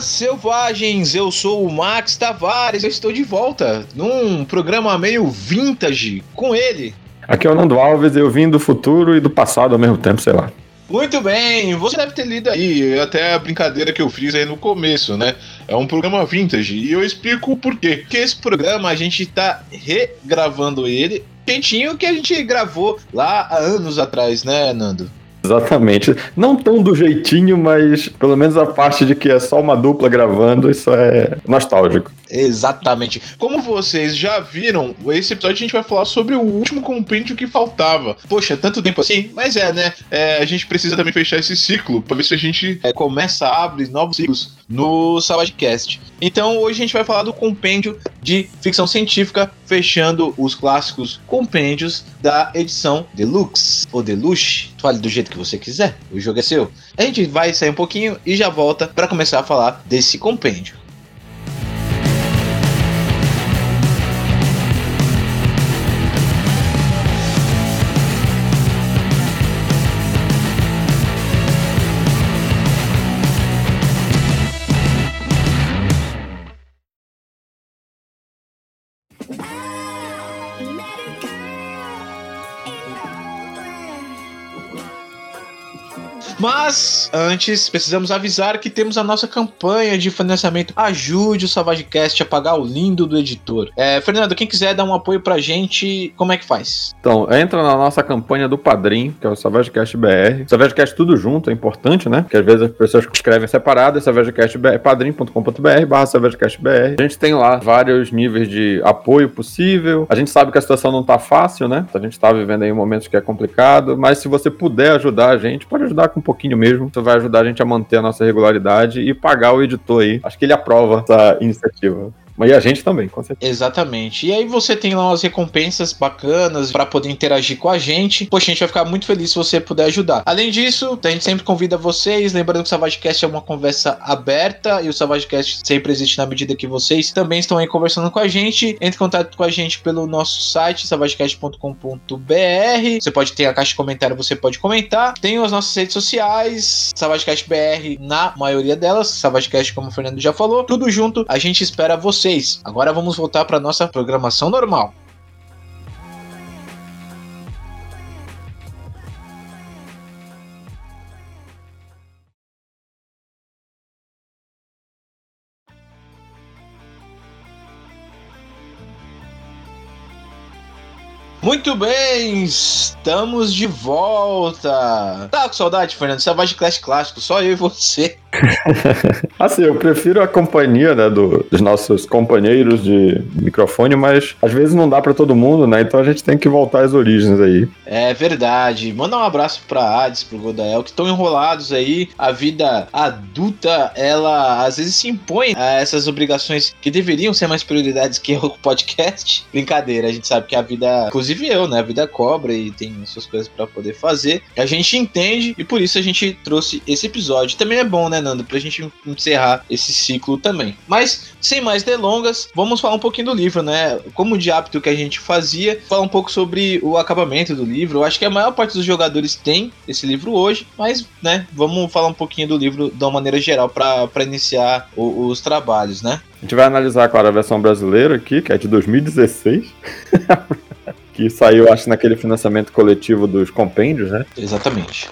Olá, selvagens! Eu sou o Max Tavares, eu estou de volta num programa meio vintage com ele. Aqui é o Nando Alves, eu vim do futuro e do passado ao mesmo tempo, sei lá. Muito bem, você deve ter lido aí, até a brincadeira que eu fiz aí no começo, né? É um programa vintage e eu explico o porquê. Porque esse programa a gente tá regravando ele, quentinho que a gente gravou lá há anos atrás, né, Nando? Exatamente. Não tão do jeitinho, mas pelo menos a parte de que é só uma dupla gravando, isso é nostálgico. Exatamente. Como vocês já viram, esse episódio a gente vai falar sobre o último compêndio que faltava. Poxa, tanto tempo assim? Mas é, né? É, a gente precisa também fechar esse ciclo para ver se a gente é, começa a abrir novos ciclos no SavageCast. Então hoje a gente vai falar do compêndio de ficção científica, fechando os clássicos compêndios da edição Deluxe ou Deluxe. Fale do jeito que você quiser, o jogo é seu. A gente vai sair um pouquinho e já volta para começar a falar desse compêndio. Mas antes, precisamos avisar que temos a nossa campanha de financiamento. Ajude o SavageCast a pagar o lindo do editor. É, Fernando, quem quiser dar um apoio pra gente, como é que faz? Então, entra na nossa campanha do Padrim, que é o SavageCast BR. SavageCast tudo junto, é importante, né? Porque às vezes as pessoas escrevem separado, é SavageCast BR, padrim.com.br barra SavageCast BR. A gente tem lá vários níveis de apoio possível. A gente sabe que a situação não tá fácil, né? A gente tá vivendo aí momentos que é complicado, mas se você puder ajudar a gente, pode ajudar com pouquinho mesmo. Isso vai ajudar a gente a manter a nossa regularidade e pagar o editor aí. Acho que ele aprova essa iniciativa. Mas e a gente também, com certeza. Exatamente. E aí você tem lá umas recompensas bacanas para poder interagir com a gente. Poxa, a gente vai ficar muito feliz se você puder ajudar. Além disso, a gente sempre convida vocês, lembrando que o SavageCast é uma conversa aberta e o SavageCast sempre existe na medida que vocês também estão aí conversando com a gente. Entre em contato com a gente pelo nosso site, savagecast.com.br. Você pode ter a caixa de comentário, você pode comentar. Tem as nossas redes sociais, SavageCast BR na maioria delas, SavageCast, como o Fernando já falou. Tudo junto, a gente espera você vocês. Agora vamos voltar para nossa programação normal. Muito bem, estamos de volta. Tá com saudade, Fernando? Você é voz de Clash Clássico, só eu e você. assim, eu prefiro a companhia né, do, dos nossos companheiros de microfone, mas às vezes não dá para todo mundo, né? Então a gente tem que voltar às origens aí. É verdade. Manda um abraço pra Hades, pro Godael, que estão enrolados aí. A vida adulta, ela às vezes se impõe a essas obrigações que deveriam ser mais prioridades que o podcast. Brincadeira, a gente sabe que a vida, inclusive eu, né? A vida cobra e tem suas coisas para poder fazer. A gente entende e por isso a gente trouxe esse episódio. Também é bom, né? Nando? Pra gente encerrar esse ciclo também. Mas, sem mais delongas, vamos falar um pouquinho do livro, né? Como de hábito que a gente fazia, falar um pouco sobre o acabamento do livro. Eu acho que a maior parte dos jogadores tem esse livro hoje, mas, né, vamos falar um pouquinho do livro de uma maneira geral para iniciar o, os trabalhos, né? A gente vai analisar, claro, a versão brasileira aqui, que é de 2016. que saiu, acho, naquele financiamento coletivo dos compêndios, né? Exatamente.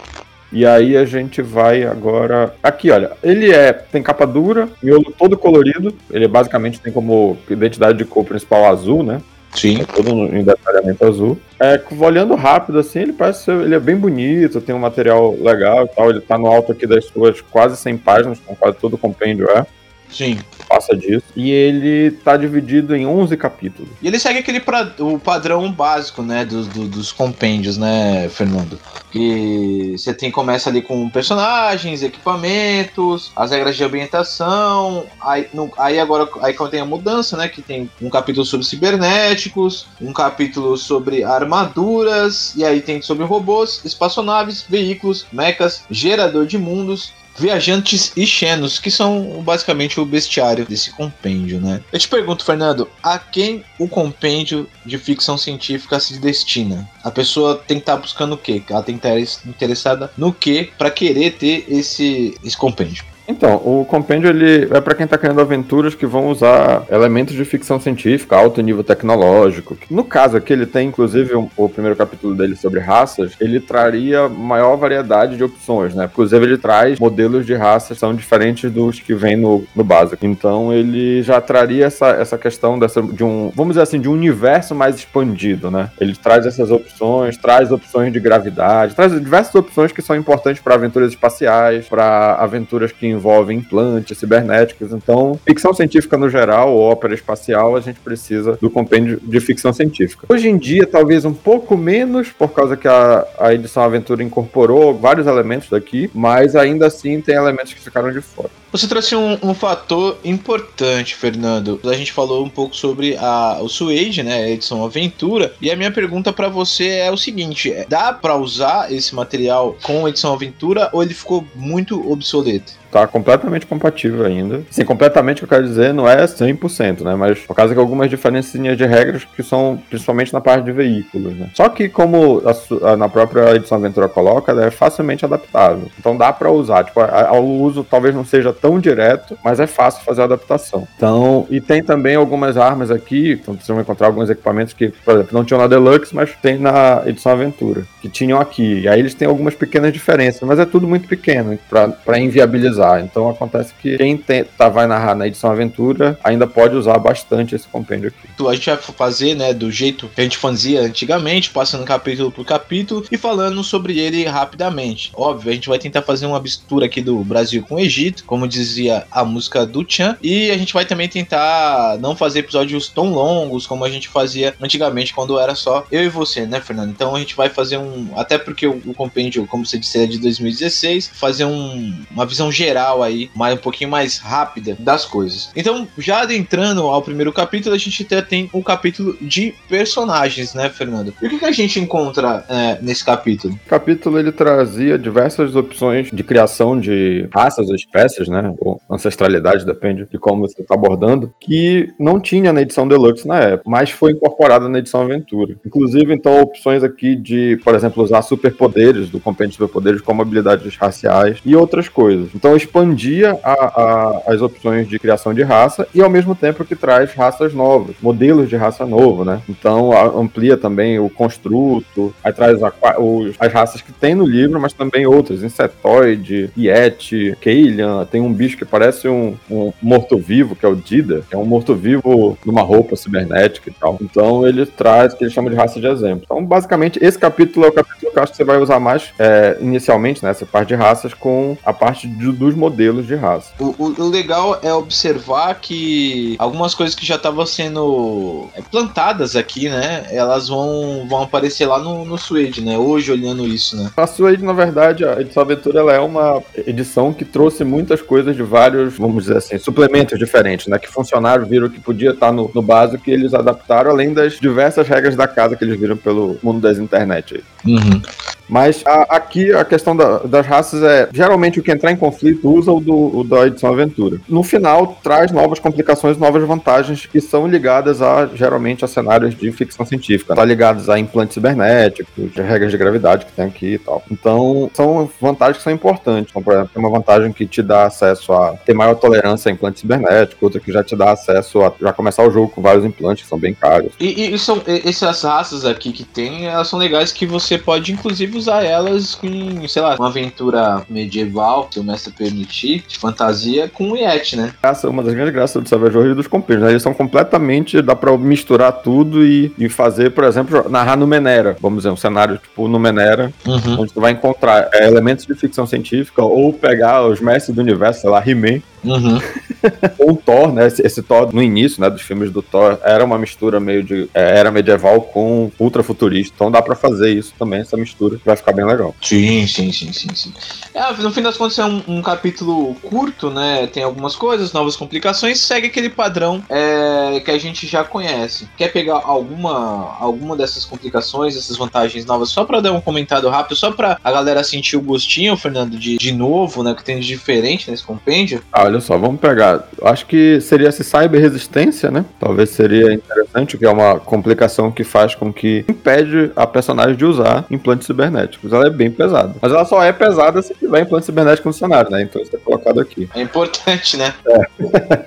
E aí a gente vai agora. Aqui, olha, ele é. Tem capa dura, miolo todo colorido. Ele basicamente tem como identidade de cor principal azul, né? Sim. É todo em detalhamento azul. É, olhando rápido assim, ele parece ser, ele é bem bonito, tem um material legal e tal. Ele tá no alto aqui das suas quase 100 páginas, com quase todo o compêndio é. Sim. Passa disso. E ele tá dividido em 11 capítulos. E ele segue aquele pra, o padrão básico, né, dos, do, dos compêndios, né, Fernando? Que você tem começa ali com personagens, equipamentos, as regras de ambientação. Aí, no, aí agora aí quando tem a mudança, né, que tem um capítulo sobre cibernéticos, um capítulo sobre armaduras, e aí tem sobre robôs, espaçonaves, veículos, mechas, gerador de mundos, viajantes e xenos, que são basicamente o bestiário desse compêndio, né? Eu te pergunto, Fernando, a quem o compêndio de ficção científica se destina? A pessoa tem que estar tá buscando o quê? Ela tem que estar tá interessada no quê para querer ter esse, esse compêndio? Então, o compêndio ele é para quem tá criando aventuras que vão usar elementos de ficção científica, alto nível tecnológico. No caso aqui, ele tem inclusive um, o primeiro capítulo dele sobre raças, ele traria maior variedade de opções, né? Inclusive, ele traz modelos de raças que são diferentes dos que vem no, no básico. Então, ele já traria essa, essa questão dessa, de um, vamos dizer assim, de um universo mais expandido, né? Ele traz essas opções, traz opções de gravidade, traz diversas opções que são importantes para aventuras espaciais, para aventuras que envolvem implantes cibernéticos. Então, ficção científica no geral, ópera espacial, a gente precisa do compêndio de ficção científica. Hoje em dia, talvez um pouco menos, por causa que a, a edição Aventura incorporou vários elementos daqui, mas ainda assim tem elementos que ficaram de fora. Você trouxe um, um, fator importante, Fernando. A gente falou um pouco sobre a, o Suede, né, a edição Aventura, e a minha pergunta para você é o seguinte: dá para usar esse material com a edição Aventura ou ele ficou muito obsoleto? tá completamente compatível ainda. Sim, completamente eu quero dizer não é 100%, né? Mas por causa que algumas diferenças de regras que são principalmente na parte de veículos, né? Só que como a, a, na própria edição Aventura coloca, é facilmente adaptável. Então dá para usar. Tipo, o uso talvez não seja tão direto, mas é fácil fazer a adaptação. Então, e tem também algumas armas aqui, então vocês vão encontrar alguns equipamentos que, por exemplo, não tinham na Deluxe, mas tem na edição Aventura, que tinham aqui. E aí eles têm algumas pequenas diferenças, mas é tudo muito pequeno para inviabilizar. Então acontece que quem tem, tá, vai narrar na edição aventura ainda pode usar bastante esse compêndio aqui. A gente vai fazer, né, do jeito que a gente fazia antigamente, passando capítulo por capítulo e falando sobre ele rapidamente. Óbvio, a gente vai tentar fazer uma mistura aqui do Brasil com o Egito, como dizia a música do Chan, e a gente vai também tentar não fazer episódios tão longos como a gente fazia antigamente quando era só eu e você, né, Fernando? Então a gente vai fazer um, até porque o, o compêndio, como você disse, é de 2016, fazer um, uma visão geral aí, mais um pouquinho mais rápida das coisas. Então, já adentrando ao primeiro capítulo, a gente até tem um capítulo de personagens, né, Fernando? E o que, que a gente encontra é, nesse capítulo? O capítulo ele trazia diversas opções de criação de raças ou espécies, né? Ou ancestralidade, depende de como você está abordando, que não tinha na edição Deluxe na época, mas foi incorporada na edição Aventura. Inclusive, então, opções aqui de, por exemplo, usar superpoderes do compêndio de superpoderes como habilidades raciais e outras coisas. Então, expandia a, a, as opções de criação de raça e ao mesmo tempo que traz raças novas, modelos de raça novo, né? Então amplia também o construto, aí traz a, os, as raças que tem no livro, mas também outras, insetoide, yeti, Kaelian, tem um bicho que parece um, um morto-vivo, que é o Dida, que é um morto-vivo numa roupa cibernética e tal. Então ele traz que ele chama de raça de exemplo. Então basicamente esse capítulo é o capítulo que eu acho que você vai usar mais é, inicialmente, nessa né, parte de raças, com a parte do dos modelos de raça. O, o, o legal é observar que algumas coisas que já estavam sendo é, plantadas aqui, né? Elas vão, vão aparecer lá no, no Suede, né? Hoje, olhando isso, né? A Suede, na verdade, a edição Aventura ela é uma edição que trouxe muitas coisas de vários, vamos dizer assim, suplementos diferentes, né? Que funcionaram, viram que podia estar no, no básico que eles adaptaram, além das diversas regras da casa que eles viram pelo mundo das internet. Uhum. Mas a, aqui a questão da, das raças é geralmente o que entrar em conflito usa o, do, o da edição aventura. No final, traz novas complicações, novas vantagens que são ligadas a geralmente a cenários de ficção científica. Tá ligados a implantes cibernéticos, regras de gravidade que tem aqui e tal. Então, são vantagens que são importantes. Então, por exemplo, tem uma vantagem que te dá acesso a ter maior tolerância a implantes cibernéticos, outra que já te dá acesso a já começar o jogo com vários implantes que são bem caros. E, e são essas raças aqui que tem, elas são legais que você pode inclusive usar elas com, sei lá, uma aventura medieval, se o mestre permitir, de fantasia, com o Yeti, né? É uma das grandes graças do Savage World e dos companheiros, né? Eles são completamente, dá pra misturar tudo e, e fazer, por exemplo, narrar no Menera, vamos dizer, um cenário tipo no Menera, uhum. onde tu vai encontrar é, elementos de ficção científica ou pegar os mestres do universo, sei lá, He-Man, Uhum. o Thor, né? Esse, esse, Thor no início, né, dos filmes do Thor, era uma mistura meio de é, era medieval com ultra futurista. Então dá para fazer isso também, essa mistura, vai ficar bem legal. Sim, sim, sim, sim, sim. É, no fim das contas é um, um, capítulo curto, né? Tem algumas coisas, novas complicações, segue aquele padrão é, que a gente já conhece. Quer pegar alguma alguma dessas complicações, essas vantagens novas, só para dar um comentário rápido, só para a galera sentir o gostinho, Fernando, de, de novo, né? Que tem de diferente nesse compêndio? Ah, olha só, vamos pegar Acho que seria essa cyber resistência, né? Talvez seria interessante, que é uma complicação que faz com que impede a personagem de usar implantes cibernéticos. Ela é bem pesada. Mas ela só é pesada se tiver implante cibernético no cenário, né? Então isso é colocado aqui. É importante, né? É.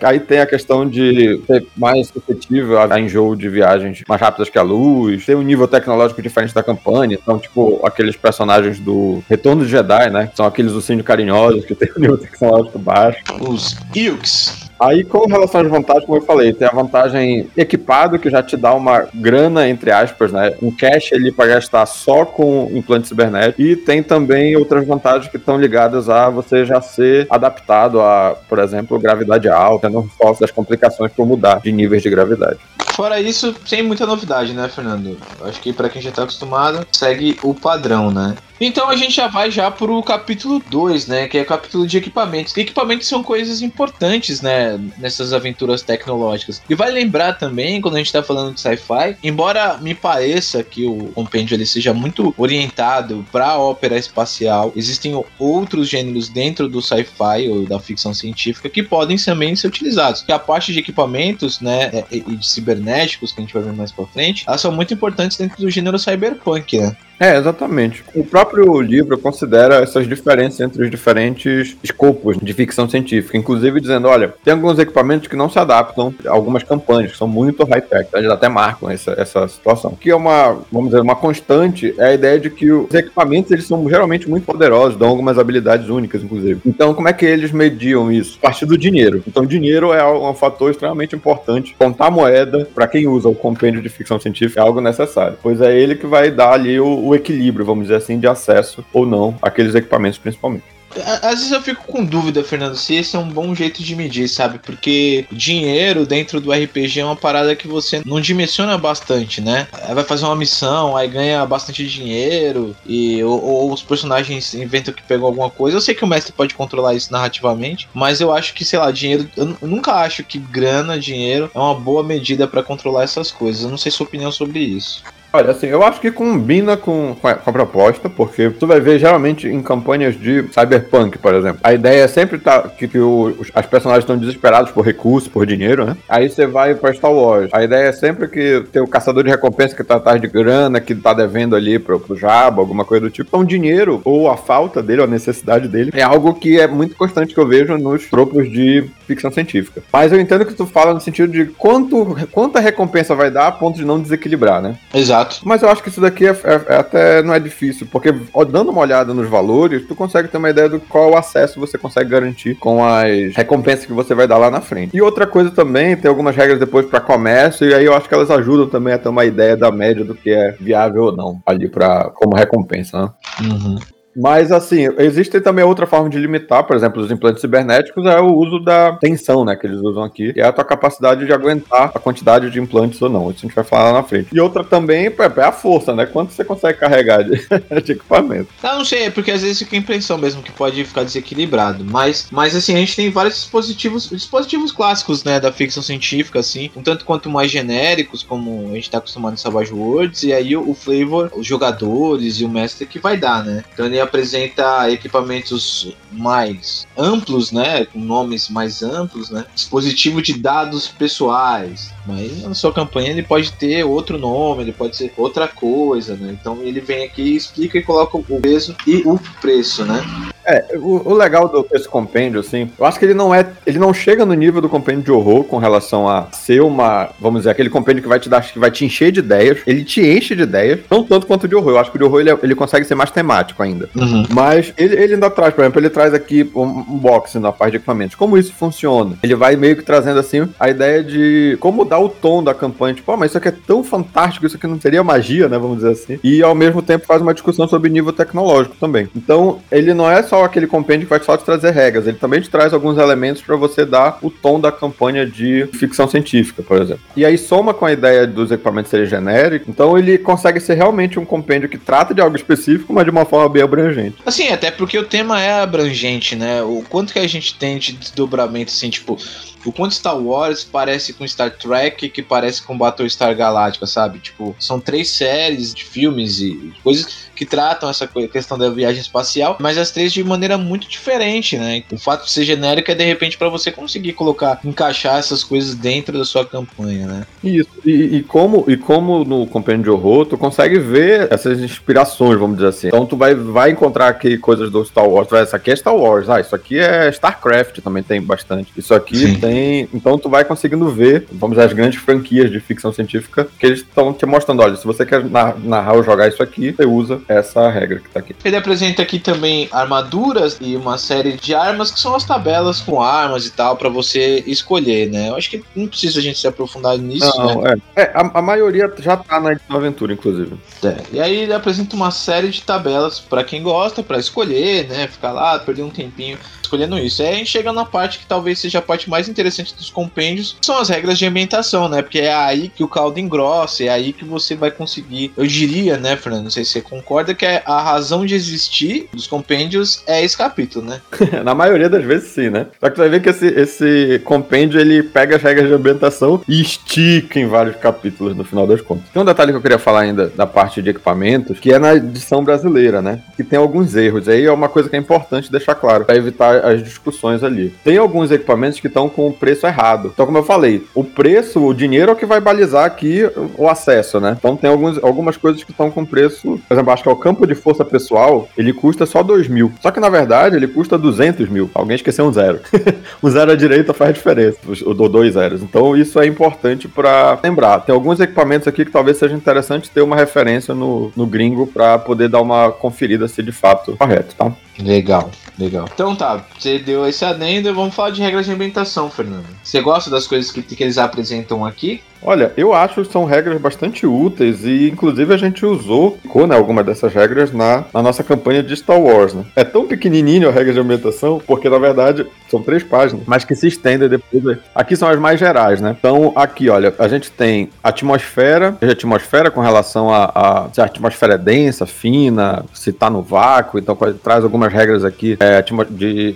Aí tem a questão de ser mais suscetível a enjoo de viagens mais rápidas que a luz, ter um nível tecnológico diferente da campanha. Então, tipo, aqueles personagens do Retorno de Jedi, né? São aqueles ursinhos carinhosos que tem um nível tecnológico baixo. Os Ilks. Aí, com relação às vantagens, como eu falei, tem a vantagem equipado, que já te dá uma grana, entre aspas, né? Um cash ali para gastar só com implante cibernético. E tem também outras vantagens que estão ligadas a você já ser adaptado a, por exemplo, gravidade alta, não sofre das complicações por mudar de níveis de gravidade. Fora isso, sem muita novidade, né, Fernando? Acho que para quem já tá acostumado, segue o padrão, né? Então a gente já vai já pro capítulo 2, né? Que é o capítulo de equipamentos. Equipamentos são coisas importantes, né? Nessas aventuras tecnológicas. E vai lembrar também, quando a gente tá falando de sci-fi, embora me pareça que o compêndio ele seja muito orientado pra ópera espacial, existem outros gêneros dentro do sci-fi ou da ficção científica que podem também ser utilizados. Que a parte de equipamentos, né? E de cibernéticos, que a gente vai ver mais pra frente, elas são muito importantes dentro do gênero cyberpunk, né? É, exatamente. O próprio livro considera essas diferenças entre os diferentes escopos de ficção científica, inclusive dizendo, olha, tem alguns equipamentos que não se adaptam a algumas campanhas, que são muito high-tech, eles até marcam essa, essa situação. Que é uma, vamos dizer, uma constante, é a ideia de que os equipamentos, eles são geralmente muito poderosos, dão algumas habilidades únicas, inclusive. Então, como é que eles mediam isso? A partir do dinheiro. Então, dinheiro é um fator extremamente importante. Contar moeda, para quem usa o compêndio de ficção científica, é algo necessário, pois é ele que vai dar ali o, equilíbrio, vamos dizer assim, de acesso ou não àqueles equipamentos principalmente. Às vezes eu fico com dúvida, Fernando, se esse é um bom jeito de medir, sabe? Porque dinheiro dentro do RPG é uma parada que você não dimensiona bastante, né? Vai fazer uma missão, aí ganha bastante dinheiro, e ou, ou, os personagens inventam que pegou alguma coisa. Eu sei que o mestre pode controlar isso narrativamente, mas eu acho que, sei lá, dinheiro. Eu nunca acho que grana, dinheiro, é uma boa medida para controlar essas coisas. Eu não sei sua opinião sobre isso. Olha, assim, eu acho que combina com, com a, com, a, proposta, porque tu vai ver geralmente em campanhas de cyberpunk, por exemplo. A ideia é sempre tá, que, que o, os, as personagens estão desesperados por recursos, por dinheiro, né? Aí você vai pra Star Wars. A ideia é sempre que tem o caçador de recompensa que tá atrás de grana, que tá devendo ali pro, pro Jabba, alguma coisa do tipo. Então, dinheiro, ou a falta dele, ou a necessidade dele, é algo que é muito constante que eu vejo nos tropos de ficção científica. Mas eu entendo que tu fala no sentido de quanto, quanta recompensa vai dar a ponto de não desequilibrar, né? Exato. Exato. Mas eu acho que isso daqui é, é, é, até não é difícil, porque ó, dando uma olhada nos valores, tu consegue ter uma ideia do qual acesso você consegue garantir com as recompensas que você vai dar lá na frente. E outra coisa também, tem algumas regras depois para comércio, e aí eu acho que elas ajudam também a ter uma ideia da média do que é viável ou não ali para como recompensa, né? Uhum. Mas, assim, existe também outra forma de limitar, por exemplo, os implantes cibernéticos, é o uso da tensão, né, que eles usam aqui, que é a tua capacidade de aguentar a quantidade de implantes ou não. Isso a gente vai falar lá na frente. E outra também é a força, né? Quanto você consegue carregar de, de equipamento. Eu não sei, é porque às vezes fica a impressão mesmo que pode ficar desequilibrado. Mas, mas assim, a gente tem vários dispositivos, dispositivos clássicos, né, da ficção científica, assim, um tanto quanto mais genéricos, como a gente tá acostumado em Savage Worlds, e aí o, o flavor, os jogadores e o mestre que vai dar, né? Então ele apresenta equipamentos mais amplos, né, com nomes mais amplos, né, dispositivo de dados pessoais. Mas na sua campanha ele pode ter outro nome, ele pode ser outra coisa, né? Então ele vem aqui, explica e coloca o peso e o preço, né? É, o, o, legal do, desse compêndio, assim, eu acho que ele não é. Ele não chega no nível do compêndio de horror com relação a ser uma. Vamos dizer, aquele compêndio que vai te dar, que vai te encher de ideias. Ele te enche de ideias, não tanto quanto o de horror. Eu acho que o de horror ele, é, ele consegue ser mais temático ainda. Uhum. Mas ele, ele ainda traz, por exemplo, ele traz aqui um, um box na parte de equipamentos. Como isso funciona? Ele vai meio que trazendo assim a ideia de como dar o tom da campanha. Tipo, oh, mas isso aqui é tão fantástico, isso aqui não seria magia, né? Vamos dizer assim. E ao mesmo tempo faz uma discussão sobre nível tecnológico também. Então, ele não é só aquele compêndio que vai só te trazer regras, ele também te traz alguns elementos para você dar o tom da campanha de ficção científica, por exemplo. E aí soma com a ideia dos equipamentos serem genéricos, então ele consegue ser realmente um compêndio que trata de algo específico, mas de uma forma bem abrangente. Assim, até porque o tema é abrangente, né? O quanto que a gente tem de desdobramento, assim, tipo, o quanto Star Wars parece com Star Trek, que parece com Battlestar Galactica, sabe? Tipo, são três séries de filmes e coisas que tratam essa questão da viagem espacial, mas as três de maneira muito diferente, né? O fato de ser genérico é de repente para você conseguir colocar, encaixar essas coisas dentro da sua campanha, né? Isso. E, e como e como no Compêndio de Horror, tu consegue ver essas inspirações, vamos dizer assim. Então tu vai, vai encontrar aqui coisas do Star Wars. Tu vai, isso aqui é Star Wars, ah, isso aqui é StarCraft, também tem bastante. Isso aqui Sim. tem. Então tu vai conseguindo ver, vamos dizer, as grandes franquias de ficção científica que eles estão te mostrando. Olha, se você quer narrar ou jogar isso aqui, você usa essa regra que tá aqui. Ele apresenta aqui também armaduras e uma série de armas que são as tabelas com armas e tal para você escolher, né? Eu acho que não precisa a gente se aprofundar nisso, não, né? É, é a, a, maioria já tá na edição aventura, inclusive. É, e aí ele apresenta uma série de tabelas para quem gosta, para escolher, né? Ficar lá, perder um tempinho escolhendo isso. Aí a gente chega na parte que talvez seja a parte mais interessante dos compêndios, são as regras de ambientação, né? Porque é aí que o caldo engrossa, é aí que você vai conseguir. Eu diria, né, Fernando? Não sei se você concorda, que é a razão de existir dos compêndios é esse capítulo, né? na maioria das vezes sim, né? Só que você vai ver que esse, esse compêndio ele pega as regras de ambientação e estica em vários capítulos no final das contas. Tem um detalhe que eu queria falar ainda da parte de equipamentos, que é na edição brasileira, né? Que tem alguns erros. Aí é uma coisa que é importante deixar claro, para evitar as discussões ali. Tem alguns equipamentos que estão com o preço errado. Então, como eu falei, o preço, o dinheiro é o que vai balizar aqui o acesso, né? Então tem alguns, algumas coisas que estão com preço. Por exemplo, acho que é o campo de força pessoal, ele custa só 2 mil. Só que na verdade ele custa 200 mil. Alguém esqueceu um zero. um zero à direita faz diferença, o dois zeros. Então isso é importante para lembrar. Tem alguns equipamentos aqui que talvez seja interessante ter uma referência no, no gringo para poder dar uma conferida se de fato correto, tá? Legal, legal. Então tá, você deu esse adendo, vamos falar de regras de ambientação, Fernando. Você gosta das coisas que, que eles apresentam aqui? Olha, eu acho que são regras bastante úteis e, inclusive, a gente usou né, algumas dessas regras na, na nossa campanha de Star Wars. Né? É tão pequenininho a regra de ambientação, porque, na verdade, são três páginas, mas que se estendem depois. Aqui são as mais gerais, né? Então, aqui, olha, a gente tem atmosfera, a atmosfera com relação a, a se a atmosfera é densa, fina, se está no vácuo, então traz algumas regras aqui é,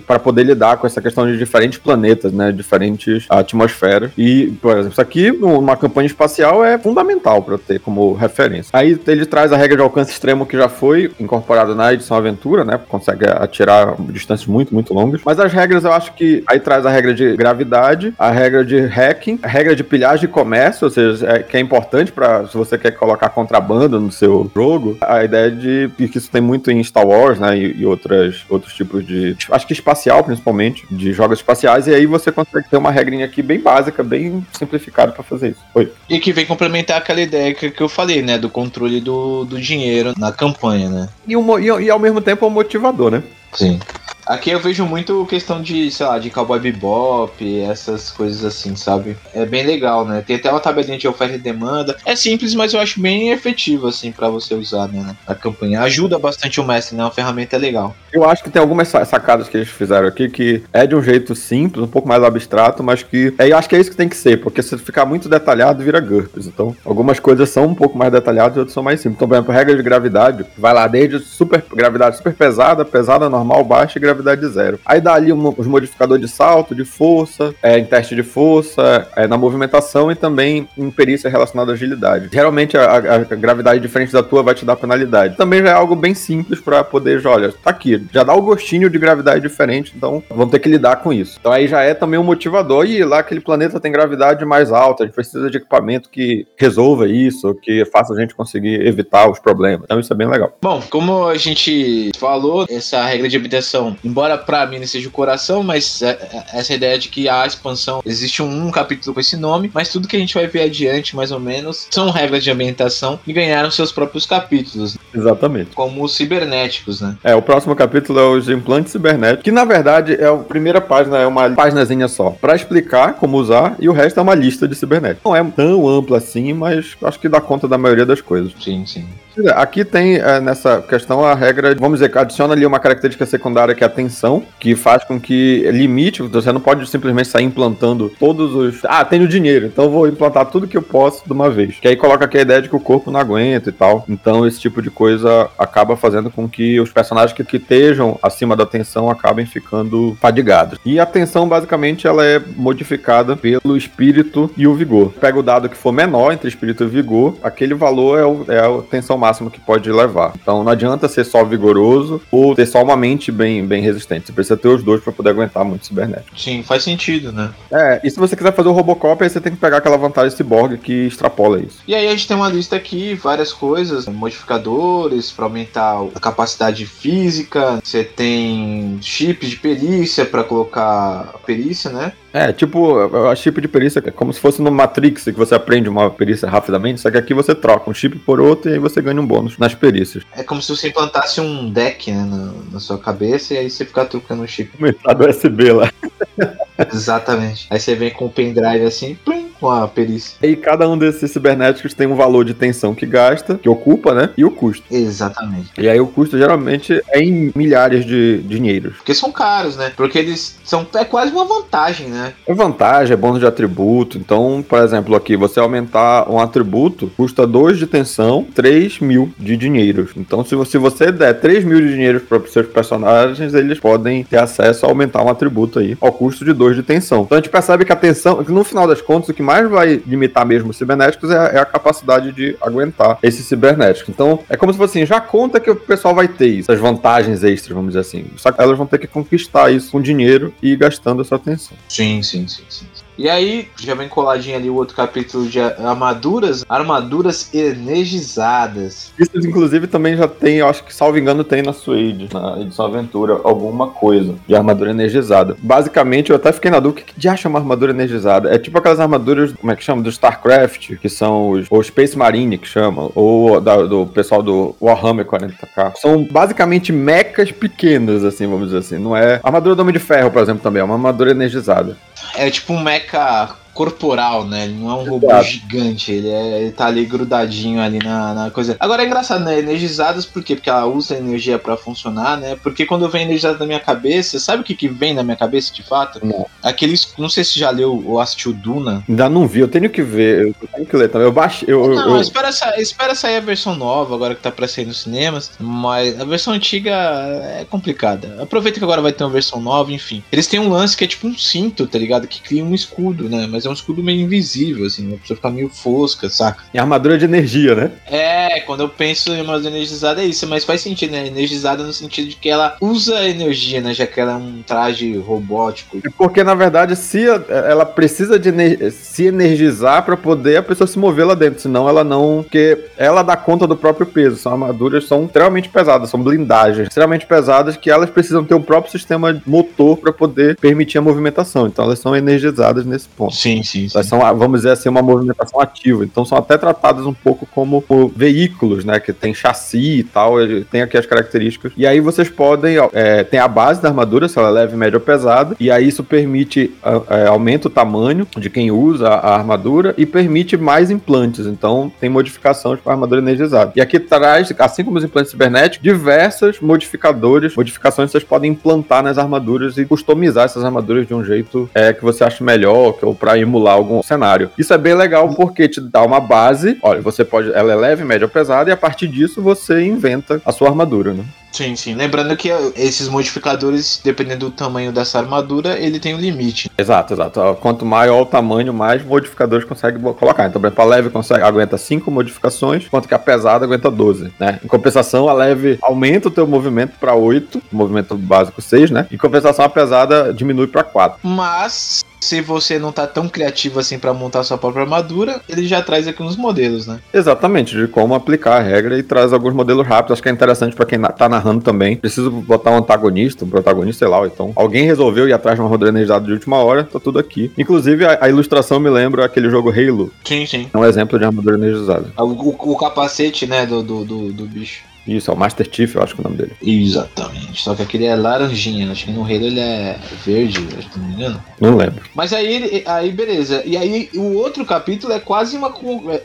para poder lidar com essa questão de diferentes planetas, né? Diferentes atmosferas. E, por exemplo, isso aqui, numa campanha espacial é fundamental para ter como referência. Aí ele traz a regra de alcance extremo que já foi incorporada na edição aventura, né? Consegue atirar distâncias muito, muito longas. Mas as regras eu acho que aí traz a regra de gravidade, a regra de hacking, a regra de pilhagem de comércio, ou seja, é, que é importante para se você quer colocar contrabando no seu jogo. A ideia de que isso tem muito em Star Wars, né? E, e outras, outros tipos de. Acho que espacial, principalmente, de jogos espaciais. E aí você consegue ter uma regrinha aqui bem básica, bem simplificada para fazer isso. Oi. E que vem complementar aquela ideia que, que eu falei, né? Do controle do, do dinheiro na campanha, né? E, um, e, e ao mesmo tempo é um motivador, né? Sim. Aqui eu vejo muito questão de, sei lá, de Cowboy Bebop, essas coisas assim, sabe? É bem legal, né? Tem até uma tabelinha de oferta e demanda. É simples, mas eu acho bem efetivo, assim, para você usar, né? A campanha. Ajuda bastante o mestre, né? A ferramenta legal. Eu acho que tem algumas sacadas que eles fizeram aqui que é de um jeito simples, um pouco mais abstrato, mas que é, eu acho que é isso que tem que ser, porque se ficar muito detalhado, vira GURPS. Então, algumas coisas são um pouco mais detalhadas e outras são mais simples. Então, por exemplo, regra de gravidade, vai lá desde super gravidade super pesada, pesada, normal, baixa e gravidade gravidade zero. Aí dá ali um, os modificadores de salto, de força, é, em teste de força, é, na movimentação e também em perícia relacionada à agilidade. Geralmente a, a, gravidade diferente da tua vai te dar penalidade. Também já é algo bem simples para poder, já, olha, tá aqui, já dá o gostinho de gravidade diferente, então vamos ter que lidar com isso. Então aí já é também um motivador e lá aquele planeta tem gravidade mais alta, a gente precisa de equipamento que resolva isso, que faça a gente conseguir evitar os problemas. Então isso é bem legal. Bom, como a gente falou, essa regra de habitação embora para mim não seja o coração, mas é, é, essa ideia de que a expansão existe um, um, capítulo com esse nome, mas tudo que a gente vai ver adiante, mais ou menos, são regras de ambientação e ganharam seus próprios capítulos. Exatamente. Como os cibernéticos, né? É, o próximo capítulo é os implantes cibernéticos, que na verdade é a primeira página, é uma páginazinha só, para explicar como usar e o resto é uma lista de cibernéticos. Não é tão ampla assim, mas acho que dá conta da maioria das coisas. Sim, sim. Aqui tem é, nessa questão a regra, vamos dizer, adiciona ali uma característica secundária que é a tensão, que faz com que limite, você não pode simplesmente sair implantando todos os. Ah, tenho dinheiro, então vou implantar tudo que eu posso de uma vez. Que aí coloca aqui a ideia de que o corpo não aguenta e tal. Então esse tipo de coisa acaba fazendo com que os personagens que, que estejam acima da tensão acabem ficando fadigados. E a tensão, basicamente, ela é modificada pelo espírito e o vigor. Pega o dado que for menor entre espírito e vigor, aquele valor é, o, é a tensão máxima que pode levar. Então não adianta ser só vigoroso ou ter só uma mente bem, bem resistente. Você precisa ter os dois para poder aguentar muito cibernético. Sim, faz sentido, né? É, e se você quiser fazer o Robocop, aí você tem que pegar aquela vantagem Cyborg que extrapola isso. E aí a gente tem uma lista aqui, várias coisas, modificadores para aumentar a capacidade física, você tem chips de perícia para colocar perícia, né? É, tipo, a chip de perícia é como se fosse no Matrix, que você aprende uma perícia rapidamente, só que aqui você troca um chip por outro e aí você ganha um bônus nas perícias. É como se você implantasse um deck né, na, na sua cabeça e aí você ficar trocando um chip. Metade USB lá. Exatamente. Aí você vem com o pendrive assim, plim, com a perícia. E cada um desses cibernéticos tem um valor de tensão que gasta, que ocupa, né? E o custo. Exatamente. E aí o custo geralmente é em milhares de dinheiros. Porque são caros, né? Porque eles são. É quase uma vantagem, né? É vantagem, é bônus de atributo. Então, por exemplo, aqui, você aumentar um atributo, custa 2 de tensão, 3 mil de dinheiro. Então, se você, der 3 mil de dinheiro para os seus personagens, eles podem ter acesso a aumentar um atributo aí, ao custo de 2 de tensão. Então a gente percebe que a tensão, no final das contas, o que mais vai limitar mesmo os cibernéticos é, é, a capacidade de aguentar esse cibernético. Então, é como se fosse assim, já conta que o pessoal vai ter isso, as vantagens extras, vamos dizer assim. Só que elas vão ter que conquistar isso com dinheiro e gastando essa tensão. Sim, sim, sim, sim. E aí, já vem coladinho ali o outro capítulo de armaduras, armaduras energizadas. Isso, inclusive, também já tem, eu acho que, salvo engano, tem na Suede, na edição Aventura, alguma coisa de armadura energizada. Basicamente, eu até fiquei na dúvida, o que, que de acha uma armadura energizada? É tipo aquelas armaduras, como é que chama? Do StarCraft, que são os, ou Space Marine, que chama, ou da, do pessoal do Warhammer 40k. São basicamente mechas pequenas, assim, vamos dizer assim. Não é... A armadura do Homem de Ferro, por exemplo, também é uma armadura energizada. É tipo um mecha Rebeca corporal, né? Ele não é um robô Exato. gigante, ele, é, ele tá ali grudadinho ali na, na, coisa. Agora é engraçado, né? Energizadas por quê? Porque ela usa energia para funcionar, né? Porque quando vem energizada na minha cabeça, sabe o que, que vem na minha cabeça de fato? Não. Aqueles. Não sei se já leu ou assistiu Duna. Ainda não vi, eu tenho que ver, eu tenho que ler também. Eu baixei. Eu, não, eu... Espera, sair, espera sair a versão nova, agora que tá pra sair nos cinemas. Mas a versão antiga é complicada. Aproveita que agora vai ter uma versão nova, enfim. Eles têm um lance que é tipo um cinto, tá ligado? Que cria um escudo, né? Mas é um escudo meio invisível, assim, a pessoa fica meio fosca, saca? E armadura de energia, né? É, quando eu penso em armadura energizada é isso, mas faz sentido, né? Energizada no sentido de que ela usa energia, né? Já que ela é um traje robótico. É porque, na verdade, se ela precisa de ener se energizar para poder a pessoa se mover lá dentro, senão ela não. Porque ela dá conta do próprio peso. São armaduras são extremamente pesadas, são blindagens extremamente pesadas que elas precisam ter um próprio sistema motor para poder permitir a movimentação. Então elas são energizadas nesse ponto. Sim, sim. sim. Elas são, vamos dizer assim, uma movimentação ativa. Então são até tratadas um pouco como veículos, né? Que tem chassi e tal, tem aqui as características. E aí vocês podem, é, tem a base da armadura, se ela é leve, média ou pesada, e aí isso permite, é, aumenta o tamanho de quem usa a armadura e permite mais implantes. Então tem modificações para armadura energizada. E aqui traz, assim como os implantes cibernéticos, diversas modificadores, modificações que vocês podem implantar nas armaduras e customizar essas armaduras de um jeito é, que você acha melhor, ou para emular algum cenário. Isso é bem legal porque te dá uma base. Olha, você pode. Ela é leve, média ou pesada, e a partir disso você inventa a sua armadura, né? Sim, sim. Lembrando que esses modificadores, dependendo do tamanho dessa armadura, ele tem um limite. Exato, exato. Quanto maior o tamanho, mais modificadores consegue colocar. Então, por exemplo, a leve consegue, aguenta 5 modificações, enquanto que a pesada aguenta 12, né? Em compensação, a leve aumenta o teu movimento para 8, movimento básico 6, né? Em compensação, a pesada diminui para 4. Mas se você não tá tão criativo assim para montar sua própria armadura, ele já traz aqui uns modelos, né? Exatamente, de como aplicar a regra e traz alguns modelos rápidos. Acho que é interessante para quem tá também. Preciso botar um antagonista, um protagonista, sei lá. Então, alguém resolveu ir atrás de uma armadura energizada de última hora, tá tudo aqui. Inclusive, a, a, ilustração me lembra aquele jogo Halo. Sim, sim. É um exemplo de armadura energizada. O, o, o capacete, né, do, do, do, do bicho. Isso, é o Master Chief, eu acho que é o nome dele. Exatamente. Só que aquele é laranjinha. Acho que no Halo ele é verde, acho que não me engano. Não lembro. Mas aí, aí beleza. E aí o outro capítulo é quase uma.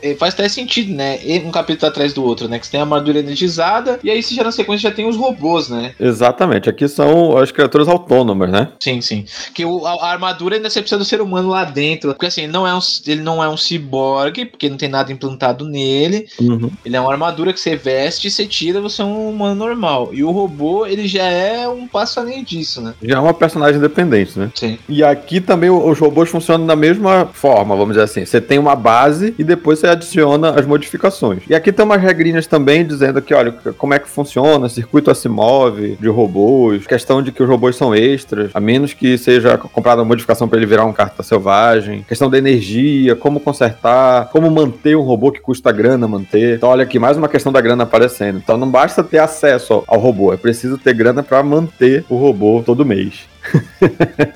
é, Faz até sentido, né? E Um capítulo atrás do outro, né? Que você tem a armadura energizada. E aí, se já na sequência já tem os robôs, né? Exatamente. Aqui são as criaturas autônomas, né? Sim, sim. Que o- a, a armadura ainda você precisa do ser humano lá dentro. Porque assim, não é um, ele não é um ciborgue, porque não tem nada implantado nele. Uhum. Ele é uma armadura que você veste, você tira, você é um humano normal. E o robô, ele já é um passo além disso, né? Já é uma personagem independente, né? Sim. E aqui também os robôs funcionam da mesma forma, vamos dizer assim. Você tem uma base e depois você adiciona as modificações. E aqui tem umas regrinhas também dizendo que, olha, como é que funciona, circuito Asimov de robôs, questão de que os robôs são extras, a menos que seja comprada uma modificação para ele virar um carta selvagem, questão da energia, como consertar, como manter um robô que custa grana manter. Então, olha aqui, mais uma questão da grana aparecendo. Então, não basta ter acesso ao- robô, é preciso ter grana para manter o robô todo mês.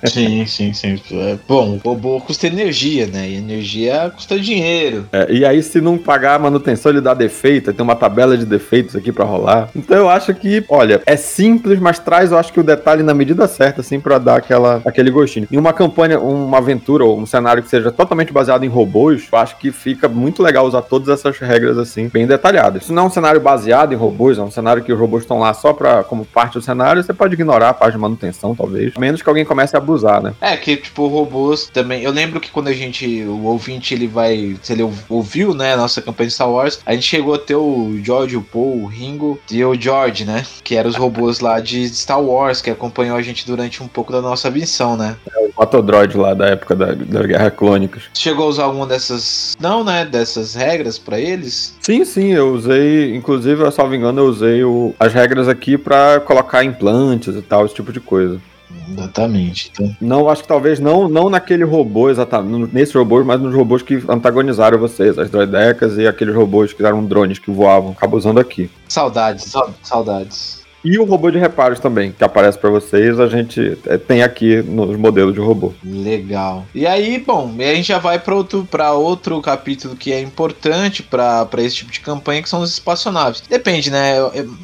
Sim, sim, sim. É, bom, robô custa energia, né? E energia custa dinheiro. É, e aí, se não pagar a manutenção, ele dá defeito. Tem uma tabela de defeitos aqui pra rolar. Então, eu acho que, olha, é simples, mas traz, eu acho que o detalhe na medida certa, assim, pra dar aquela, aquele gostinho. Em uma campanha, uma aventura ou um cenário que seja totalmente baseado em robôs, eu acho que fica muito legal usar todas essas regras, assim, bem detalhadas. Se não é um cenário baseado em robôs, é um cenário que os robôs estão lá só pra, como parte do cenário, você pode ignorar a parte de manutenção, talvez. Menos que alguém comece a abusar, né? É, que tipo, robôs também. Eu lembro que quando a gente. O ouvinte ele vai. Se ele ou- ouviu, né, a nossa campanha de Star Wars, a gente chegou a ter o George, o Paul, o Ringo e o George, né? Que eram os robôs lá de Star Wars, que acompanhou a gente durante um pouco da nossa missão, né? O Autodroid lá da época da, da Guerra Clônicas. Chegou a usar alguma dessas. Não, né? Dessas regras pra eles? Sim, sim, eu usei, inclusive, eu salvo engano, eu usei o- as regras aqui pra colocar implantes e tal, esse tipo de coisa. Exatamente. Então, Não, acho que talvez não, não naquele robô exatamente, nesses robôs, mas nos robôs que antagonizaram vocês, as droidecas e aqueles robôs que eram drones que voavam, acabo usando aqui. saudades, sa- saudades. E o robô de reparos também, que aparece pra vocês, a gente é, tem aqui nos modelos de robô. Legal. E aí, bom, a gente já vai para outro, pra outro capítulo que é importante pra esse tipo de campanha, que são os espaçonaves. Depende, né?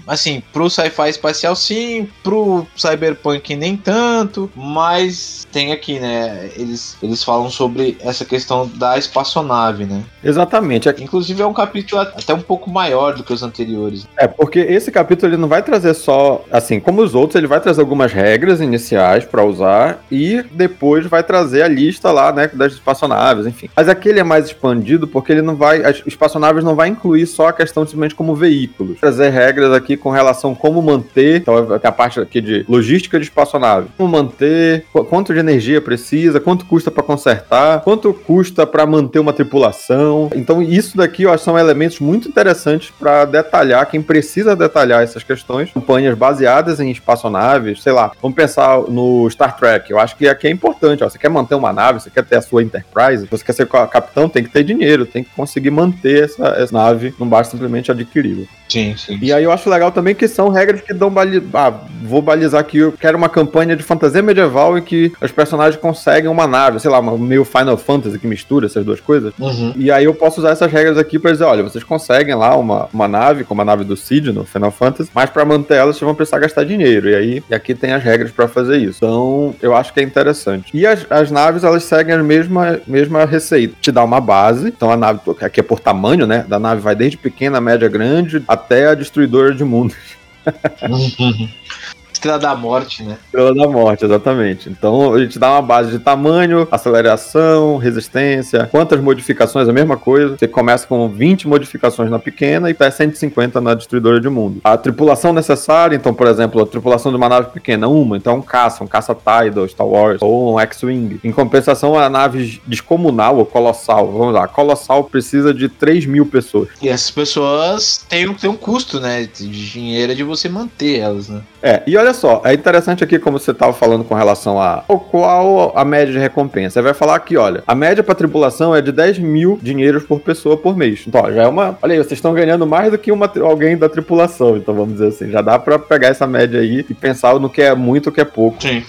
Assim, pro sci-fi espacial sim, pro cyberpunk nem tanto, mas tem aqui, né? Eles, eles falam sobre essa questão da espaçonave, né? Exatamente. É, Inclusive é um capítulo até um pouco maior do que os anteriores. É, porque esse capítulo ele não vai trazer só, assim, como os outros, ele vai trazer algumas regras iniciais pra usar e depois vai trazer a lista lá, né, das espaçonaves, enfim. Mas aquele é mais expandido porque ele não vai, as espaçonaves não vai incluir só a questão simplesmente como veículos. Trazer regras aqui com relação a como manter, então tem a parte aqui de logística de espaçonave. Como manter, qu- quanto de energia precisa, quanto custa pra consertar, quanto custa pra manter uma tripulação. Então isso daqui, eu acho, são elementos muito interessantes pra detalhar, quem precisa detalhar essas questões, campanhas baseadas em espaçonaves, sei lá, vamos pensar no Star Trek, eu acho que aqui é importante, ó, você quer manter uma nave, você quer ter a sua Enterprise, você quer ser ca- capitão, tem que ter dinheiro, tem que conseguir manter essa, essa nave, não basta simplesmente adquiri-la. Sim, sim. E aí eu acho legal também que são regras que dão bali... Ah, vou balizar aqui, eu quero uma campanha de fantasia medieval em que os personagens conseguem uma nave, sei lá, meio Final Fantasy que mistura essas duas coisas. Uhum. E aí eu posso usar essas regras aqui pra dizer, olha, vocês conseguem lá uma, uma nave, como a nave do Cid no Final Fantasy, mas pra manter ela vocês vão precisar gastar dinheiro. E aí e aqui tem as regras pra fazer isso. Então eu acho que é interessante. E as, as naves elas seguem a mesma, mesma receita. Te dá uma base, então a nave aqui é por tamanho, né? Da nave vai desde pequena, média, grande, até a destruidora de mundos. Estrela da Morte, né? Estrela da Morte, exatamente. Então a gente dá uma base de tamanho, aceleração, resistência, quantas modificações, a mesma coisa. Você começa com 20 modificações na pequena e até 150 na destruidora de mundo. A tripulação necessária, então, por exemplo, a tripulação de uma nave pequena, uma, então um caça, um caça Tidal, Star Wars, ou um X-Wing. Em compensação, a nave descomunal ou colossal, vamos lá, colossal precisa de 3 mil pessoas. E essas pessoas têm, um- têm um custo, né? De dinheiro de você manter elas, né? É, e olha só, é interessante aqui como você estava falando com relação a o qual a média de recompensa. Você vai falar aqui, olha, a média para tripulação é de 10 mil dinheiros por pessoa por mês. Então, ó, já é uma. Olha aí, vocês estão ganhando mais do que uma, alguém da tripulação. Então, vamos dizer assim, já dá para pegar essa média aí e pensar no que é muito, o que é pouco. Sim.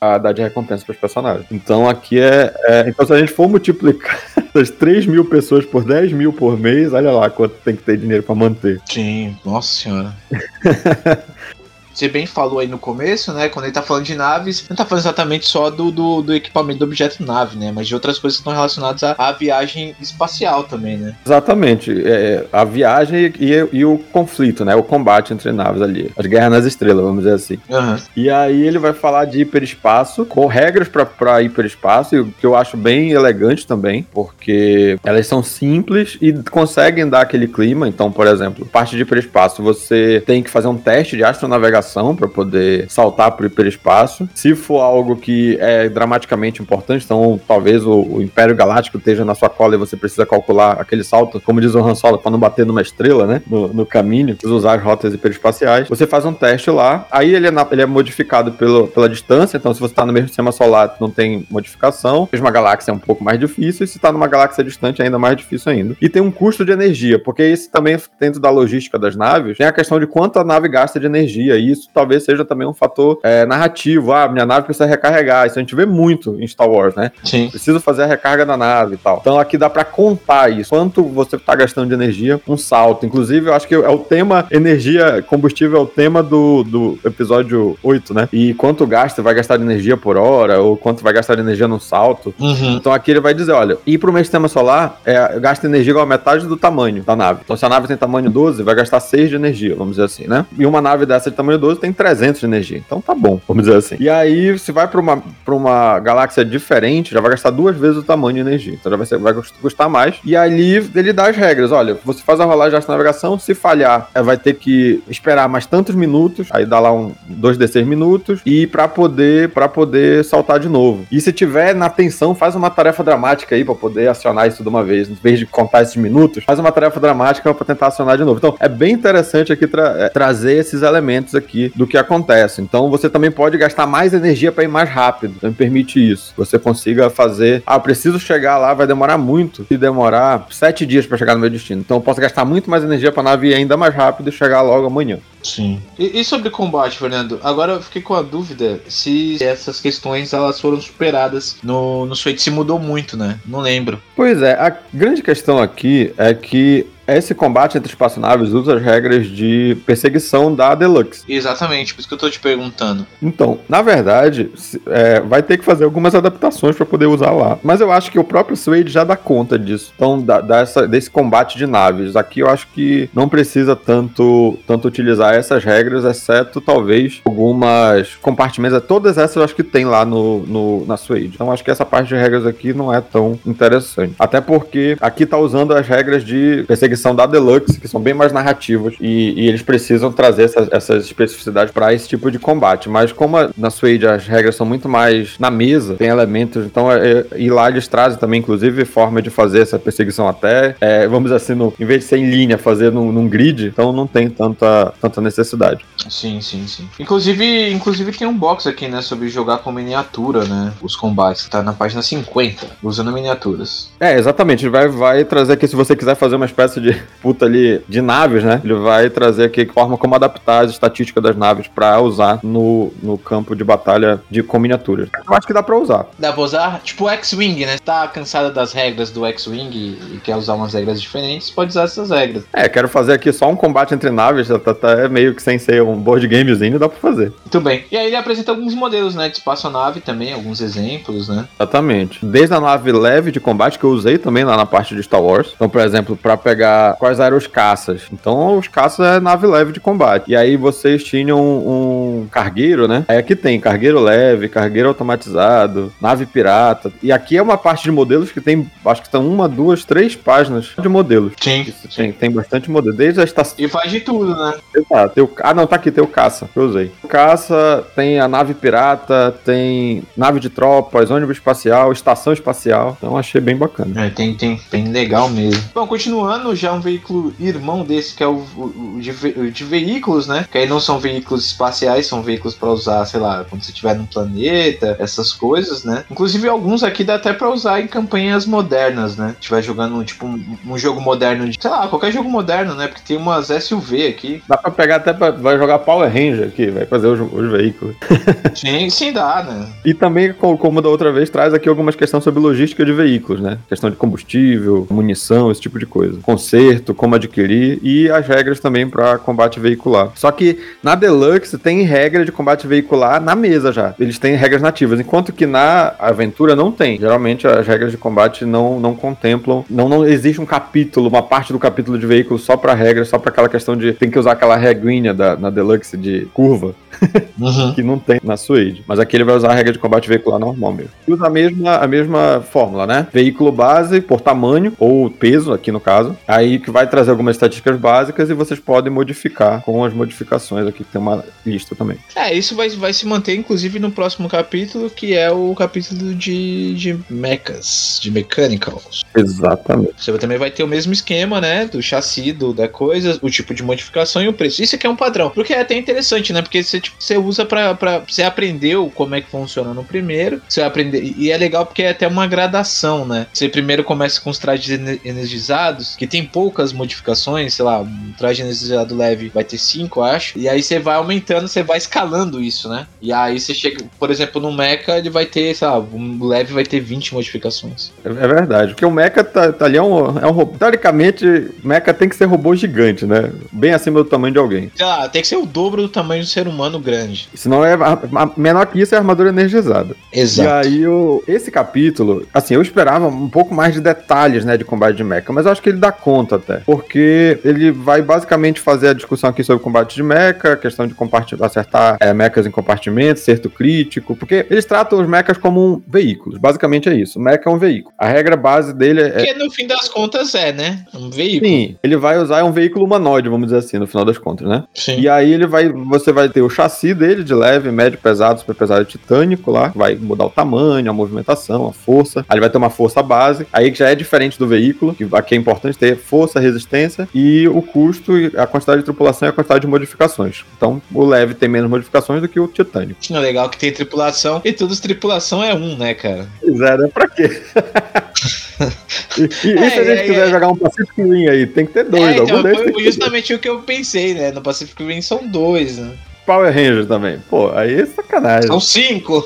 a dar de recompensa para os personagens. Então aqui é, é, Então se a gente for multiplicar essas 3 mil pessoas por 10 mil por mês, olha lá quanto tem que ter dinheiro para manter. Sim, nossa senhora. você bem falou aí no começo, né? Quando ele tá falando de naves, não tá falando exatamente só do, do, do equipamento do objeto nave, né? Mas de outras coisas que estão relacionadas à, à, viagem espacial também, né? Exatamente. É, a viagem e, e, o conflito, né? O combate entre naves ali. As guerras nas estrelas, vamos dizer assim. Uhum. E aí ele vai falar de hiperespaço, com regras para hiperespaço, que eu acho bem elegante também, porque elas são simples e conseguem dar aquele clima. Então, por exemplo, parte de hiperespaço, você tem que fazer um teste de astronavegação para poder saltar para o hiperespaço. Se for algo que é dramaticamente importante, então talvez o, o, Império Galáctico esteja na sua cola e você precisa calcular aquele salto, como diz o Han Solo, para não bater numa estrela, né? No, no caminho, precisa usar as rotas hiperespaciais. Você faz um teste lá, aí ele é, na, ele é modificado pelo, pela distância, então se você está no mesmo sistema solar, não tem modificação. Mesma galáxia é um pouco mais difícil, e se está numa galáxia distante, é ainda mais difícil ainda. E tem um custo de energia, porque isso também, dentro da logística das naves, tem a questão de quanto a nave gasta de energia. E isso talvez seja também um fator é, narrativo. Ah, minha nave precisa recarregar. Isso a gente vê muito em Star Wars, né? Sim. Preciso fazer a recarga da nave e tal. Então aqui dá para contar isso. Quanto você está gastando de energia, um salto. Inclusive, eu acho que é o tema energia, combustível é o tema do, do episódio 8, né? E quanto gasta, vai gastar de energia por hora, ou quanto vai gastar de energia no salto. Uhum. Então aqui ele vai dizer, olha, ir para o meu sistema solar é, gasta energia igual a metade do tamanho da nave. Então se a nave tem tamanho 12, vai gastar 6 de energia, vamos dizer assim, né? E uma nave dessa de tamanho 12 tem 300 de energia. Então tá bom, vamos dizer assim. E aí, se vai para uma, pra uma galáxia diferente, já vai gastar duas vezes o tamanho de energia. Então já vai, ser, vai custar mais. E ali ele dá as regras. Olha, você faz a rolagem de navegação, se falhar, é, vai ter que esperar mais tantos minutos, aí dá lá um 2d6 minutos, e para poder para poder saltar de novo. E se tiver na tensão, faz uma tarefa dramática aí para poder acionar isso de uma vez. Em vez de contar esses minutos, faz uma tarefa dramática para tentar acionar de novo. Então, é bem interessante aqui tra é, trazer esses elementos aqui do que acontece. Então você também pode gastar mais energia para ir mais rápido. Então permite isso. Você consiga fazer. Ah, preciso chegar lá, vai demorar muito. Se demorar sete dias para chegar no meu destino. Então eu posso gastar muito mais energia para a nave ir ainda mais rápido e chegar logo amanhã. Sim. E, e, sobre combate, Fernando? Agora eu fiquei com a dúvida se essas questões elas foram superadas no, no Switch. Se mudou muito, né? Não lembro. Pois é, a grande questão aqui é que esse combate entre espaçonaves usa as regras de perseguição da Deluxe. Exatamente, por isso que eu tô te perguntando. Então, na verdade, é, vai ter que fazer algumas adaptações para poder usar lá. Mas eu acho que o próprio Suede já dá conta disso. Então, da, dessa, desse combate de naves. Aqui eu acho que não precisa tanto, tanto utilizar essas regras, exceto talvez algumas compartimentos. Todas essas eu acho que tem lá no, no, na Suede. Então, acho que essa parte de regras aqui não é tão interessante. Até porque aqui tá usando as regras de perseguição são da Deluxe, que são bem mais narrativos, e, e eles precisam trazer essas, essas especificidades para esse tipo de combate. Mas como a, na Suede as regras são muito mais na mesa, tem elementos, então é, é, e lá eles trazem também, inclusive, forma de fazer essa perseguição até, é, vamos dizer assim, no, em vez de ser em linha, fazer num, num, grid, então não tem tanta, tanta necessidade. Sim, sim, sim. Inclusive, inclusive tem um box aqui, né, sobre jogar com miniatura, né, os combates, tá na página 50, usando miniaturas. É, exatamente, vai, vai trazer aqui, se você quiser fazer uma espécie de de puta ali de naves, né? Ele vai trazer aqui forma como adaptar as estatísticas das naves para usar no, no campo de batalha de com miniaturas. Eu acho que dá para usar. Dá pra usar? Tipo o X-Wing, né? Tá cansada das regras do X-Wing e quer usar umas regras diferentes, pode usar essas regras. É, quero fazer aqui só um combate entre naves, tá, tá é meio que sem ser um board gamezinho, dá pra fazer. Muito bem. E aí ele apresenta alguns modelos, né? De espaçonave também, alguns exemplos, né? Exatamente. Desde a nave leve de combate que eu usei também lá na parte de Star Wars. Então, por exemplo, para pegar quais eram os caças. Então, os caças é nave leve de combate. E aí vocês tinham um, um cargueiro, né? Aí aqui tem cargueiro leve, cargueiro automatizado, nave pirata. E aqui é uma parte de modelos que tem, acho que são uma, duas, três páginas de modelos. Sim. Tem, tem bastante modelo. Desde a estação. E faz de tudo, né? Exato. Tem o... Ah, não, tá aqui, tem o caça, que eu usei. O caça, tem a nave pirata, tem nave de tropas, ônibus espacial, estação espacial. Então achei bem bacana. É, tem, tem, bem legal mesmo. Bom, continuando, já um veículo irmão desse, que é o, o, de, de veículos, né? Que aí não são veículos espaciais, são veículos para usar, sei lá, quando você estiver num planeta, essas coisas, né? Inclusive alguns aqui dá até para usar em campanhas modernas, né? Estiver jogando tipo um, um, jogo moderno de, sei lá, qualquer jogo moderno, né? Porque tem umas SUV aqui. Dá para pegar até para vai jogar Power Ranger aqui, vai fazer os, os veículos. sim, sim dá, né? E também como da outra vez traz aqui algumas questões sobre logística de veículos, né? Questão de combustível, munição, esse tipo de coisa. Conserto, como adquirir e as regras também para combate veicular. Só que na Deluxe tem regra de combate veicular na mesa já. Eles têm regras nativas, enquanto que na aventura não tem. Geralmente as regras de combate não, não contemplam, não, não existe um capítulo, uma parte do capítulo de veículo só para regras, só para aquela questão de tem que usar aquela regrinha da, na Deluxe de curva, uhum. que não tem na Suede. Mas aqui ele vai usar a regra de combate veicular normal mesmo. Usa a mesma, a mesma fórmula, né? Veículo base por tamanho, ou peso, aqui no caso. Aí que vai trazer algumas estatísticas básicas e vocês podem modificar com as modificações aqui, que tem uma lista também. É, isso vai, vai se manter, inclusive, no próximo capítulo, que é o capítulo de, de mechas, de mechanicals. Exatamente. Você também vai ter o mesmo esquema, né? Do chassi, do, da coisa, o tipo de modificação e o preço. Isso aqui é um padrão. Porque é até interessante, né? Porque você, tipo, você usa pra, pra. Você aprendeu como é que funciona no primeiro. Você aprender. E é legal porque é até uma gradação, né? Você primeiro começa com os trajes energizados, que tem poucas modificações, sei lá, um traje energizado leve vai ter 5, acho. E aí você vai aumentando, você vai escalando isso, né? E aí você chega, por exemplo, no Mecha, ele vai ter, sei lá, um leve vai ter 20 modificações. É, é verdade, porque o Mecha tá, tá ali é um, é um robô. Teoricamente, Mecha tem que ser robô gigante, né? Bem acima do tamanho de alguém. Sei lá, tem que ser o dobro do tamanho do ser humano grande. Senão é. A, a, menor que isso é armadura energizada. Exato. E aí, o, esse capítulo, assim, eu esperava um pouco mais de detalhes, né, de combate de mecha, mas eu acho que ele dá conta até. Porque ele vai basicamente fazer a discussão aqui sobre combate de mecha, questão de acertar é, mechas em compartimentos, certo crítico, porque eles tratam os mechas como um veículos. Basicamente é isso. O mecha é um veículo. A regra base dele é. Que no fim das contas é, né? Um veículo. Sim, ele vai usar um veículo humanoide, vamos dizer assim, no final das contas, né? Sim. E aí ele vai. Você vai ter o chassi dele de leve, médio, pesado, super pesado e titânico lá. Vai mudar o tamanho, a movimentação, a força. Aí ele vai ter uma força base. Aí que já é diferente do veículo, que aqui é importante ter força, resistência e o custo, a quantidade de tripulação e a quantidade de modificações. Então o leve tem menos modificações do que o titânico. É legal que tem tripulação e todos tripulação é um, né, cara? Pois é, né? Pra quê? e, e, é, se a gente é, quiser é. jogar um Pacific Rim aí, tem que ter dois. É, então, foi justamente o que eu pensei, né? No Pacific Rim são dois, né? Power Ranger também. Pô, aí é sacanagem. São cinco.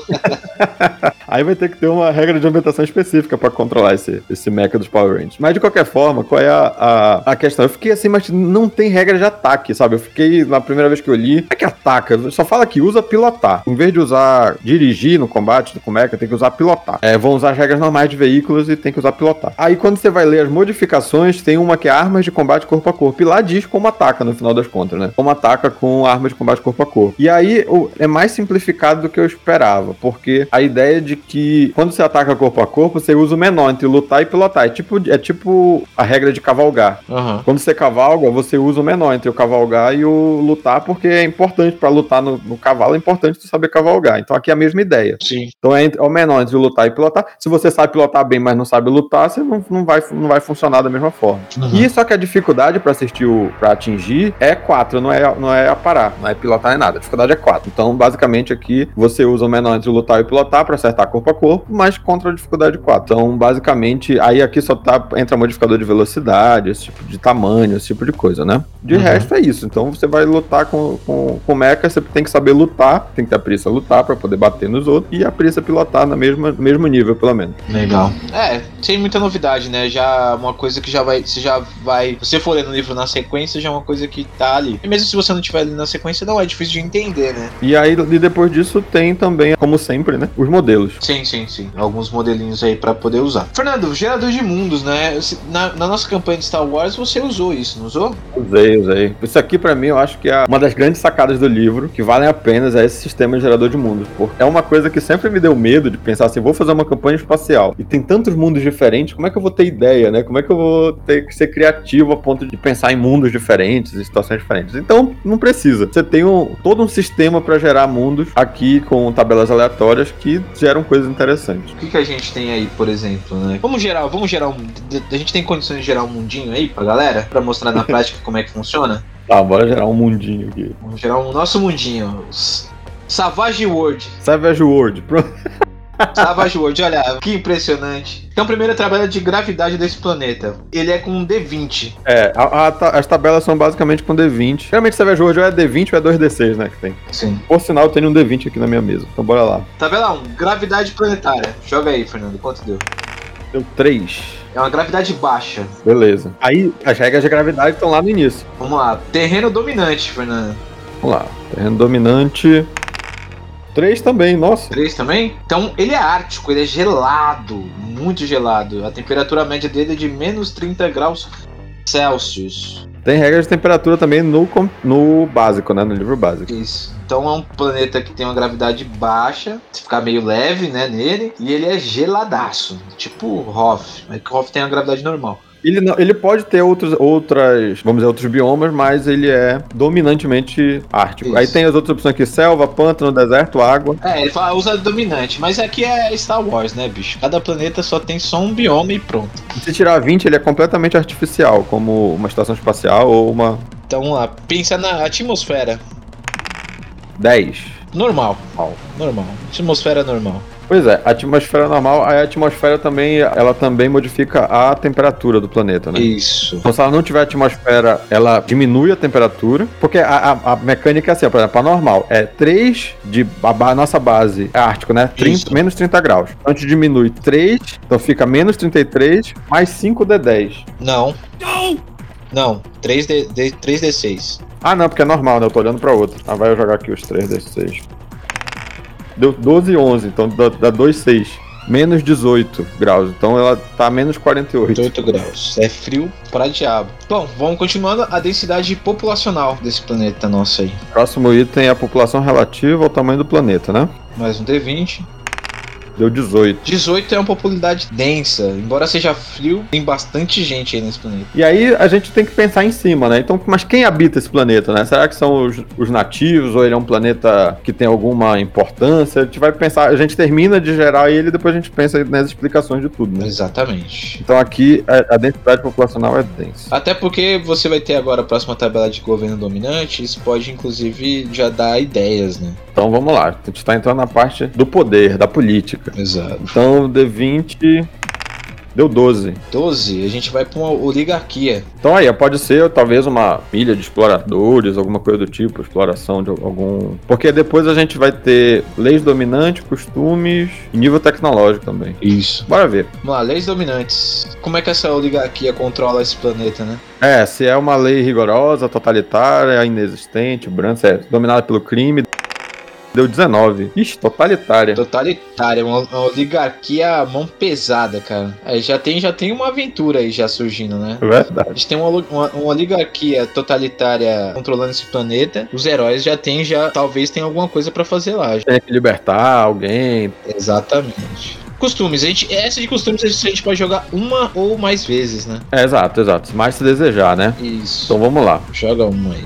aí vai ter que ter uma regra de ambientação específica para controlar esse, esse mecha dos Power Rangers. Mas de qualquer forma, qual é a, a, a, questão? Eu fiquei assim, mas não tem regra de ataque, sabe? Eu fiquei, na primeira vez que eu li, é que ataca. Só fala que usa pilotar. Em vez de usar dirigir no combate do mecha, tem que usar pilotar. É, vão usar as regras normais de veículos e tem que usar pilotar. Aí quando você vai ler as modificações, tem uma que é armas de combate corpo a corpo. E lá diz como ataca no final das contas, né? Como ataca com armas de combate corpo a corpo corpo. E aí é mais simplificado do que eu esperava, porque a ideia de que quando você ataca corpo a corpo, você usa o menor entre lutar e pilotar. É tipo, é tipo a regra de cavalgar. Uhum. Quando você cavalga, você usa o menor entre o cavalgar e o lutar, porque é importante para lutar no, no, cavalo, é importante você saber cavalgar. Então aqui é a mesma ideia. Sim. Então é, entre, é o menor entre lutar e pilotar. Se você sabe pilotar bem, mas não sabe lutar, você não, não, vai, não vai funcionar da mesma forma. Uhum. E só que a dificuldade para assistir o para atingir é 4, não é, não é a parar, não é pilotar é nada. A dificuldade é 4. Então, basicamente, aqui você usa o menor entre lutar e pilotar para acertar corpo a corpo, mas contra a dificuldade 4. Então, basicamente, aí aqui só tá, entra modificador de velocidade, esse tipo de tamanho, esse tipo de coisa, né? De uhum. resto é isso. Então, você vai lutar com, com, com mecha, você tem que saber lutar, tem que ter a preguiça lutar para poder bater nos outros e a preguiça pilotar no mesmo, mesmo nível, pelo menos. Legal. É, sem muita novidade, né? Já uma coisa que já vai, você já vai, se você for ler no livro na sequência, já é uma coisa que tá ali. E mesmo se você não tiver ali na sequência, não é difícil de entender, né? E aí, e depois disso, tem também, como sempre, né? Os modelos. Sim, sim, sim. Alguns modelinhos aí para poder usar. Fernando, gerador de mundos, né? Na, na, nossa campanha de Star Wars, você usou isso, não usou? Usei, usei. Isso aqui, para mim, eu acho que é uma das grandes sacadas do livro, que valem a pena, é esse sistema de gerador de mundos. Porque é uma coisa que sempre me deu medo de pensar assim, vou fazer uma campanha espacial. E tem tantos mundos diferentes, como é que eu vou ter ideia, né? Como é que eu vou ter que ser criativo a ponto de pensar em mundos diferentes, em situações diferentes? Então, não precisa. Você tem um, todo um sistema para gerar mundos aqui com tabelas aleatórias que geram coisas interessantes. O que, que a gente tem aí, por exemplo, né? Vamos gerar, vamos gerar um. A gente tem condições de gerar um mundinho aí pra galera? Pra mostrar na prática como é que funciona? Tá, bora gerar um mundinho aqui. Vamos gerar um nosso mundinho. Savage World. Savage World, pronto. Savage World, olha, que impressionante. Então, primeiro tabela de gravidade desse planeta. Ele é com um D20. É, a, a, as tabelas são basicamente com D20. Geralmente Savage World ou é D20 ou é 2D6, né, que tem. Sim. Por sinal, eu tenho um D20 aqui na minha mesa. Então bora lá. Tabela 1, gravidade planetária. Joga aí, Fernando, quanto deu? Deu 3. É uma gravidade baixa. Beleza. Aí, as regras de gravidade estão lá no início. Vamos lá. Terreno dominante, Fernando. Vamos lá. Terreno dominante. 3 também, nossa. 3 também? Então ele é ártico, ele é gelado, muito gelado. A temperatura média dele é de menos 30 graus Celsius. Tem regras de temperatura também no, no básico, né? No livro básico. Isso. Então é um planeta que tem uma gravidade baixa, se ficar meio leve, né, nele, e ele é geladaço, tipo Hoth, mas que Hoth tem uma gravidade normal. Ele, não, ele pode ter outros, outras, vamos dizer, outros biomas, mas ele é dominantemente ártico. Isso. Aí tem as outras opções aqui: selva, pântano, deserto, água. É, ele fala, usa dominante, mas aqui é Star Wars, né, bicho? Cada planeta só tem só um bioma e pronto. se tirar 20, ele é completamente artificial, como uma estação espacial ou uma. Então vamos lá, pensa na atmosfera. 10. Normal. Normal. Atmosfera normal. Pois é, a atmosfera normal, a atmosfera também, ela também modifica a temperatura do planeta, né? Isso. Então, se ela não tiver atmosfera, ela diminui a temperatura, porque a, a, a mecânica é assim, por exemplo, a normal é 3 de a, a nossa base é ártico, né? 30, menos 30 graus. Então a gente diminui 3, então fica menos 33, mais 5 de 10. Não. Não! Não, 3 d 3d6. Ah, não, porque é normal, né? Eu tô olhando pra outra. Ah, vai eu jogar aqui os 3d6. Deu 12 e 11, então dá, dá 2, 6. Menos 18 graus, então ela tá menos 48. 18 graus. É frio pra diabo. Bom, vamos continuando a densidade populacional desse planeta nosso aí. Próximo item é a população relativa ao tamanho do planeta, né? Mais um D20. Deu 18. 18 é uma popularidade densa. Embora seja frio, tem bastante gente aí nesse planeta. E aí a gente tem que pensar em cima, né? Então, mas quem habita esse planeta, né? Será que são os, os nativos ou ele é um planeta que tem alguma importância? A gente vai pensar, a gente termina de gerar ele e depois a gente pensa nas explicações de tudo, né? Exatamente. Então aqui a, a densidade populacional é densa. Até porque você vai ter agora a próxima tabela de governo dominante, isso pode inclusive já dar ideias, né? Então vamos lá, a gente está entrando na parte do poder, da política. Exato. Então D20 deu 12. 12, a gente vai para uma oligarquia. Então aí, pode ser talvez uma ilha de exploradores, alguma coisa do tipo, exploração de algum. Porque depois a gente vai ter leis dominantes, costumes e nível tecnológico também. Isso. Bora ver. Vamos lá, leis dominantes. Como é que essa oligarquia controla esse planeta, né? É, se é uma lei rigorosa, totalitária, inexistente, branca, é dominada pelo crime. Deu 19. Ixi, totalitária. Totalitária, uma, uma oligarquia mão pesada, cara. Aí já tem, já tem uma aventura aí já surgindo, né? Verdade. A gente tem uma, uma, uma oligarquia totalitária controlando esse planeta. Os heróis já tem, já talvez tenha alguma coisa para fazer lá. Tem que libertar alguém. Exatamente. Costumes, a gente, essa de costumes a gente pode jogar uma ou mais vezes, né? É, exato, exato. Mais se desejar, né? Isso. Então vamos lá. Joga uma aí.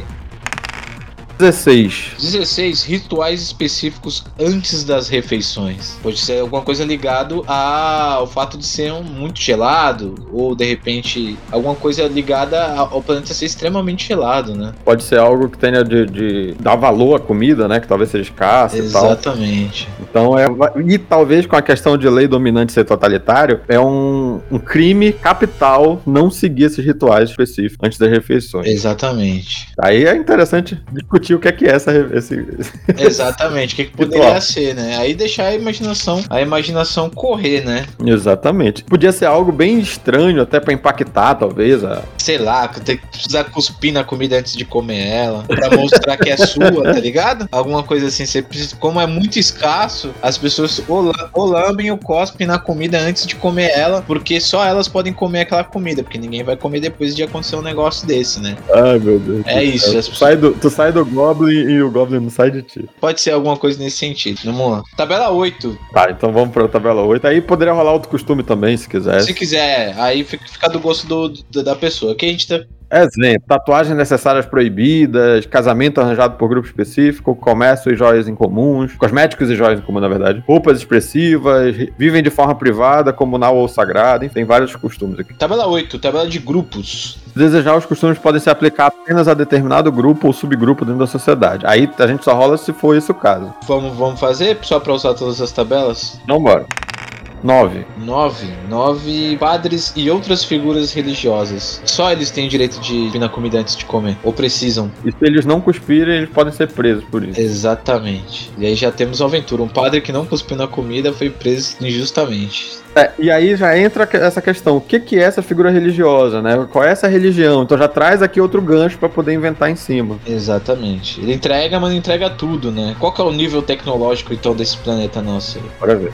16. 16. Rituais específicos antes das refeições. Pode ser alguma coisa ligado ao fato de ser um muito gelado, ou de repente alguma coisa ligada ao planeta ser extremamente gelado, né? Pode ser algo que tenha de, de dar valor à comida, né? Que talvez seja escassa Exatamente. Então é. E talvez com a questão de lei dominante ser totalitário, é um, um crime capital não seguir esses rituais específicos antes das refeições. Exatamente. Aí é interessante discutir discutir o que é que é essa, esse. Exatamente, o que, que poderia ser, né? Aí deixar a imaginação, a imaginação correr, né? Exatamente. Podia ser algo bem estranho, até para impactar, talvez. A... Sei lá, ter que precisar cuspir na comida antes de comer ela, para mostrar que é sua, tá ligado? Alguma coisa assim, você precisa, como é muito escasso, as pessoas ou, ou lambem ou cospem na comida antes de comer ela, porque só elas podem comer aquela comida, porque ninguém vai comer depois de acontecer um negócio desse, né? Ai, meu Deus. É isso. Tu, sai do, tu sai do Goblin e o Goblin não sai de ti. Pode ser alguma coisa nesse sentido. Vamos lá. Tabela 8. Tá, então vamos pra tabela 8. Aí poderia rolar outro costume também, se quiser. Se quiser, aí fica do gosto do, do, da pessoa. Aqui a gente tá Exemplo, tatuagens necessárias proibidas, casamento arranjado por grupo específico, comércio e joias incomuns, cosméticos e joias em comum, na verdade, roupas expressivas, vivem de forma privada, comunal ou sagrada, enfim, tem vários costumes aqui. Tabela 8, tabela de grupos. Se desejar, os costumes podem se aplicar apenas a determinado grupo ou subgrupo dentro da sociedade. Aí a gente só rola se for esse o caso. Vamos, vamos fazer só pra usar todas as tabelas? Então bora. 9. 9. 9 padres e outras figuras religiosas. Só eles têm direito de vir na comida antes de comer. Ou precisam. E se eles não cuspirem, eles podem ser presos por isso. Exatamente. E aí já temos uma aventura. Um padre que não cuspiu na comida foi preso injustamente. É, e aí já entra essa questão: o que, que é essa figura religiosa, né? Qual é essa religião? Então já traz aqui outro gancho para poder inventar em cima. Exatamente. Ele entrega, mas não entrega tudo, né? Qual que é o nível tecnológico então desse planeta nosso? Bora ver.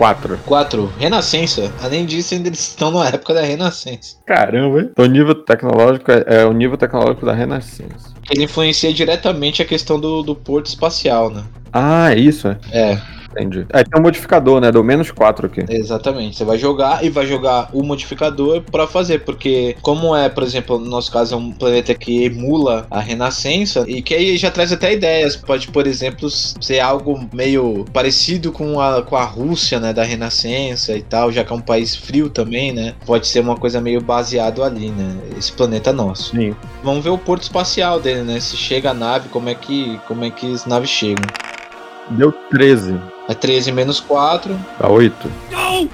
4. 4. Renascença. Além disso, ainda eles estão na época da Renascença. Caramba, hein? Então o nível tecnológico é, é o nível tecnológico da Renascença. Ele influencia diretamente a questão do, do porto espacial, né? Ah, é isso, é? É. Entendi. Aí tem um modificador, né? Do menos 4 aqui. Exatamente. Você vai jogar e vai jogar o modificador pra fazer, porque como é, por exemplo, no nosso caso é um planeta que emula a Renascença e que aí já traz até ideias. Pode, por exemplo, ser algo meio parecido com a, com a Rússia, né? Da Renascença e tal, já que é um país frio também, né? Pode ser uma coisa meio baseado ali, né? Esse planeta nosso. Sim. Vamos ver o porto espacial dele, né? Se chega a nave, como é que, como é que as naves chegam. Deu 13. É 13 menos 4. Dá 8.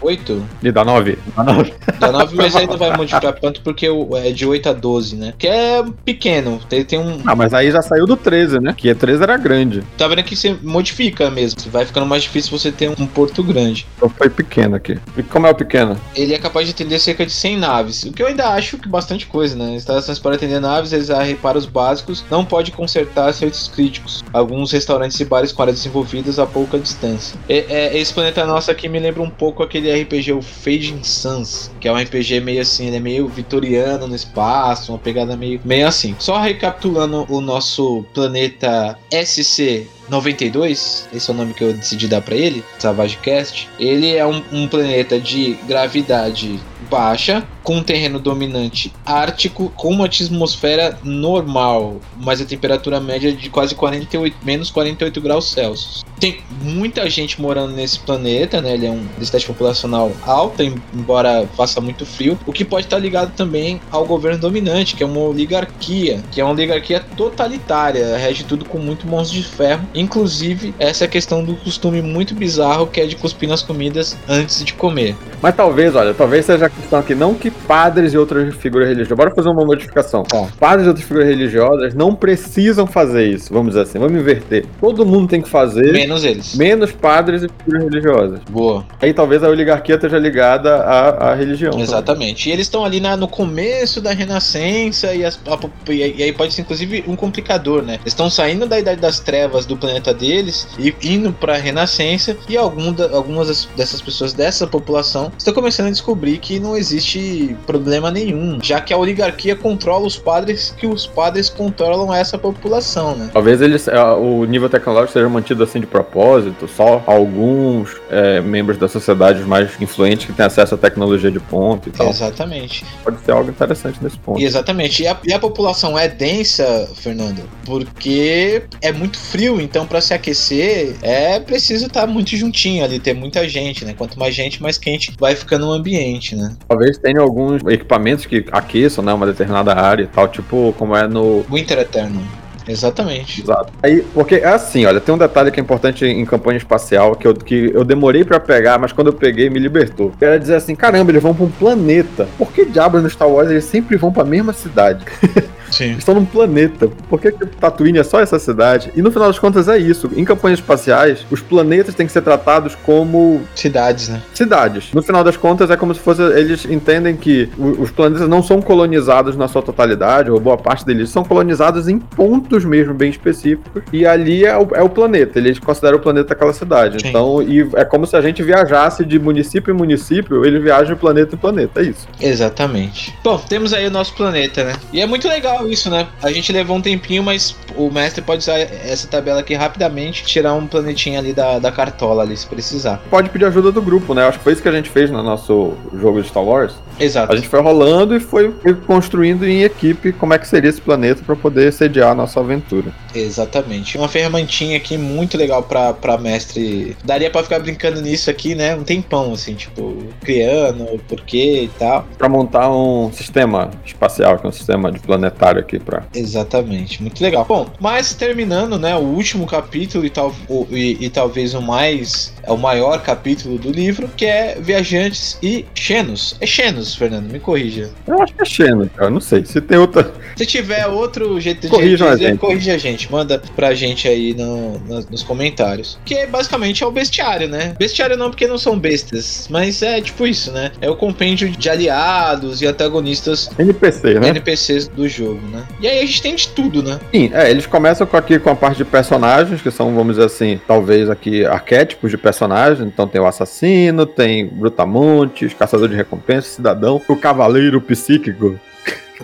8? E dá 9. Dá 9. Dá 9, mas ainda vai modificar tanto porque é de 8 a 12, né? Que é pequeno. Tem, tem um. Ah, mas aí já saiu do 13, né? Que 13 era grande. Tá vendo que você modifica mesmo. Vai ficando mais difícil você ter um porto grande. Então foi pequeno aqui. E como é o pequeno? Ele é capaz de atender cerca de 100 naves. O que eu ainda acho que bastante coisa, né? Instalações para atender naves, eles reparos básicos. Não pode consertar acertos críticos. Alguns restaurantes e bares com áreas desenvolvidas a pouca distância. É, é, esse planeta nosso aqui me lembra um pouco aquele RPG, o Fading Suns, que é um RPG meio assim, ele é meio vitoriano no espaço, uma pegada meio, meio assim. Só recapitulando o nosso planeta SC 92, esse é o nome que eu decidi dar para ele, Savage Cast. Ele é um, um planeta de gravidade baixa, com um terreno dominante ártico, com uma atmosfera normal, mas a temperatura média é de quase 48, menos 48 graus Celsius. Tem muita gente morando nesse planeta, né? Ele é um densidade populacional alta, embora faça muito frio, o que pode estar ligado também ao governo dominante, que é uma oligarquia, que é uma oligarquia totalitária, rege tudo com muito mãos de ferro. Inclusive, essa é a questão do costume muito bizarro que é de cuspir nas comidas antes de comer. Mas talvez, olha, talvez seja a questão aqui, não que padres e outras figuras religiosas. Bora fazer uma modificação. Tá. Padres e outras figuras religiosas não precisam fazer isso, vamos dizer assim, vamos inverter. Todo mundo tem que fazer. Menos eles. Menos padres e figuras religiosas. Boa. Aí talvez a oligarquia esteja ligada à, à religião. Exatamente. E eles estão ali na, no começo da Renascença e, as, a, e aí pode ser inclusive um complicador, né? Eles estão saindo da Idade das Trevas do planeta deles e indo para a Renascença e algum da, algumas dessas pessoas dessa população estão começando a descobrir que não existe problema nenhum, já que a oligarquia controla os padres, que os padres controlam essa população, né? Talvez eles, o nível tecnológico seja mantido assim de propósito, só alguns é, membros da sociedade mais influentes que têm acesso à tecnologia de ponto e tal. Exatamente. Pode ser algo interessante nesse ponto. E exatamente. E a, e a população é densa, Fernando, porque é muito frio, então para se aquecer é preciso estar muito juntinho ali, ter muita gente, né? Quanto mais gente, mais quente vai ficando o ambiente, né? Talvez tenha alguns equipamentos que aqueçam, né, uma determinada área e tal, tipo como é no Winter Eterno. Exatamente. Exato. Aí, porque é assim, olha, tem um detalhe que é importante em campanha espacial que eu, que eu demorei pra pegar, mas quando eu peguei me libertou. Era dizer assim, caramba, eles vão pra um planeta. Por que diabos no Star Wars eles sempre vão pra mesma cidade? Sim. Eles estão num planeta. Por que, que Tatooine é só essa cidade? E no final das contas é isso. Em campanhas espaciais, os planetas têm que ser tratados como Cidades, né? cidades. No final das contas, é como se fosse. Eles entendem que os planetas não são colonizados na sua totalidade, ou boa parte deles são colonizados em pontos mesmo bem específicos. E ali é o, é o planeta. Eles consideram o planeta aquela cidade. Sim. Então, e é como se a gente viajasse de município em município, ele viaja de planeta em planeta. É isso. Exatamente. Bom, temos aí o nosso planeta, né? E é muito legal isso, né? A gente levou um tempinho, mas o mestre pode usar essa tabela aqui rapidamente, tirar um planetinha ali da, da cartola ali, se precisar. Pode pedir ajuda do grupo, né? Acho que foi isso que a gente fez no nosso jogo de Star Wars. Exato. A gente foi rolando e foi construindo em equipe como é que seria esse planeta para poder sediar a nossa aventura. Exatamente. Uma ferramentinha aqui muito legal pra, pra mestre. Daria pra ficar brincando nisso aqui, né? Um tempão, assim, tipo, criando, porquê e tal. Pra montar um sistema espacial, que é um sistema de planetário aqui pra. Exatamente, muito legal. Bom, mas terminando, né? O último capítulo e, tal, o, e, e talvez o mais. É o maior capítulo do livro, que é Viajantes e Xenos. É Xenos, Fernando, me corrija. Eu acho que é Xeno, cara. Não sei. Se tem outra. Se tiver outro jeito de Corrijam a dizer, gente. corrija a gente. Manda pra gente aí no- no- nos comentários. Que é, basicamente é o bestiário, né? Bestiário não porque não são bestas, mas é tipo isso, né? É o compêndio de aliados e antagonistas NPC, né? NPCs do jogo, né? E aí a gente tem de tudo, né? Sim, é, eles começam com aqui com a parte de personagens, que são, vamos dizer assim, talvez aqui arquétipos de personagens. Então tem o assassino, tem Brutamontes, caçador de recompensa, cidadão, o cavaleiro psíquico.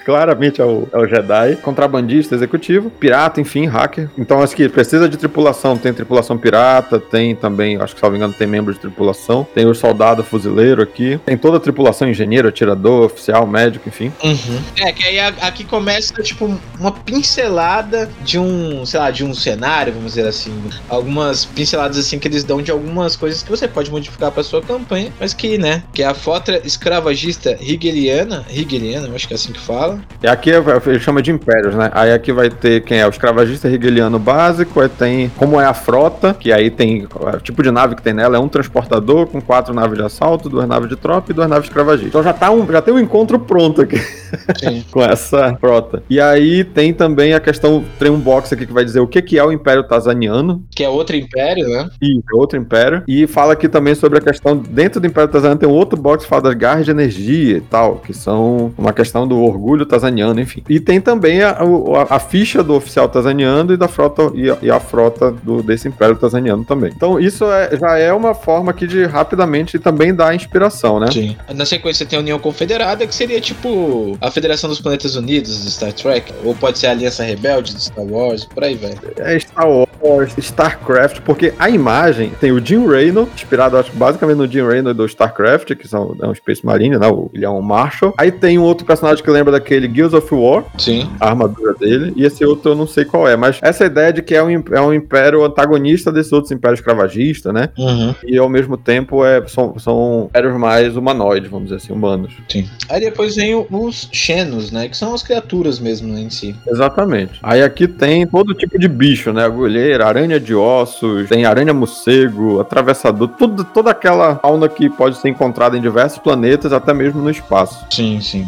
Claramente é o, é o Jedi, contrabandista, executivo, pirata, enfim, hacker. Então, acho que precisa de tripulação. Tem tripulação pirata, tem também, acho que, me engano, tem membro de tripulação. Tem o soldado fuzileiro aqui. Tem toda a tripulação, engenheiro, atirador, oficial, médico, enfim. É, que aí aqui começa, tipo, uma pincelada de um, sei lá, de um cenário, vamos dizer assim. Algumas pinceladas, assim, que eles dão de algumas coisas que você pode modificar pra sua campanha, mas que, né, que é a frota escravagista hegeliana, hegeliana, eu acho que é assim que fala. E aqui é- ele chama de impérios, né? Aí aqui vai ter quem é o escravagista hegeliano básico, aí tem como é a frota, que aí tem o tipo de nave que tem nela, é um transportador com quatro naves de assalto, duas naves de tropa e duas naves escravagistas. Então já tá um, já tem um encontro pronto aqui com essa frota. E aí tem também a questão, tem um box aqui que vai dizer o que que é o Império Tazaniano, que é outro império, né? e outro império. E fala aqui também sobre a questão, dentro do Império Tazaniano tem um outro box que fala das garras de energia e tal, que são uma questão do orgulho tazaniano, enfim. E tem também a, a, a ficha do oficial tazaniano e da frota e a, e a frota do, desse Império Tazaniano também. Então isso é- já é uma forma aqui de rapidamente também dar inspiração, né? Sim. Na sequência tem a União Confederada, que seria tipo a Federação dos Planetas Unidos do Star Trek, ou pode ser a Aliança Rebelde do Star Wars, por aí vai. É Star Wars, StarCraft, porque a imagem tem o Jim Raynor, inspirado acho, basicamente no Jim Raynor do StarCraft, que são, é um Space Marine, né? o- Ele é um Marshal. Aí tem um outro personagem que lembra daquele Guilds of War, Sim. a armadura dele, e esse outro eu não sei qual é, mas essa ideia de que é um, é um império antagonista desses outros impérios escravagistas, né? Uhum. E ao mesmo tempo é, são, são impérios mais humanoides, vamos dizer assim, humanos. Sim. Aí depois vem os Xenos, né? Que são as criaturas mesmo né, em si. Exatamente. Aí aqui tem todo tipo de bicho, né? Agulheira, aranha de ossos, tem aranha morcego, atravessador, tudo, toda aquela fauna que pode ser encontrada em diversos planetas, até mesmo no espaço. Sim, sim.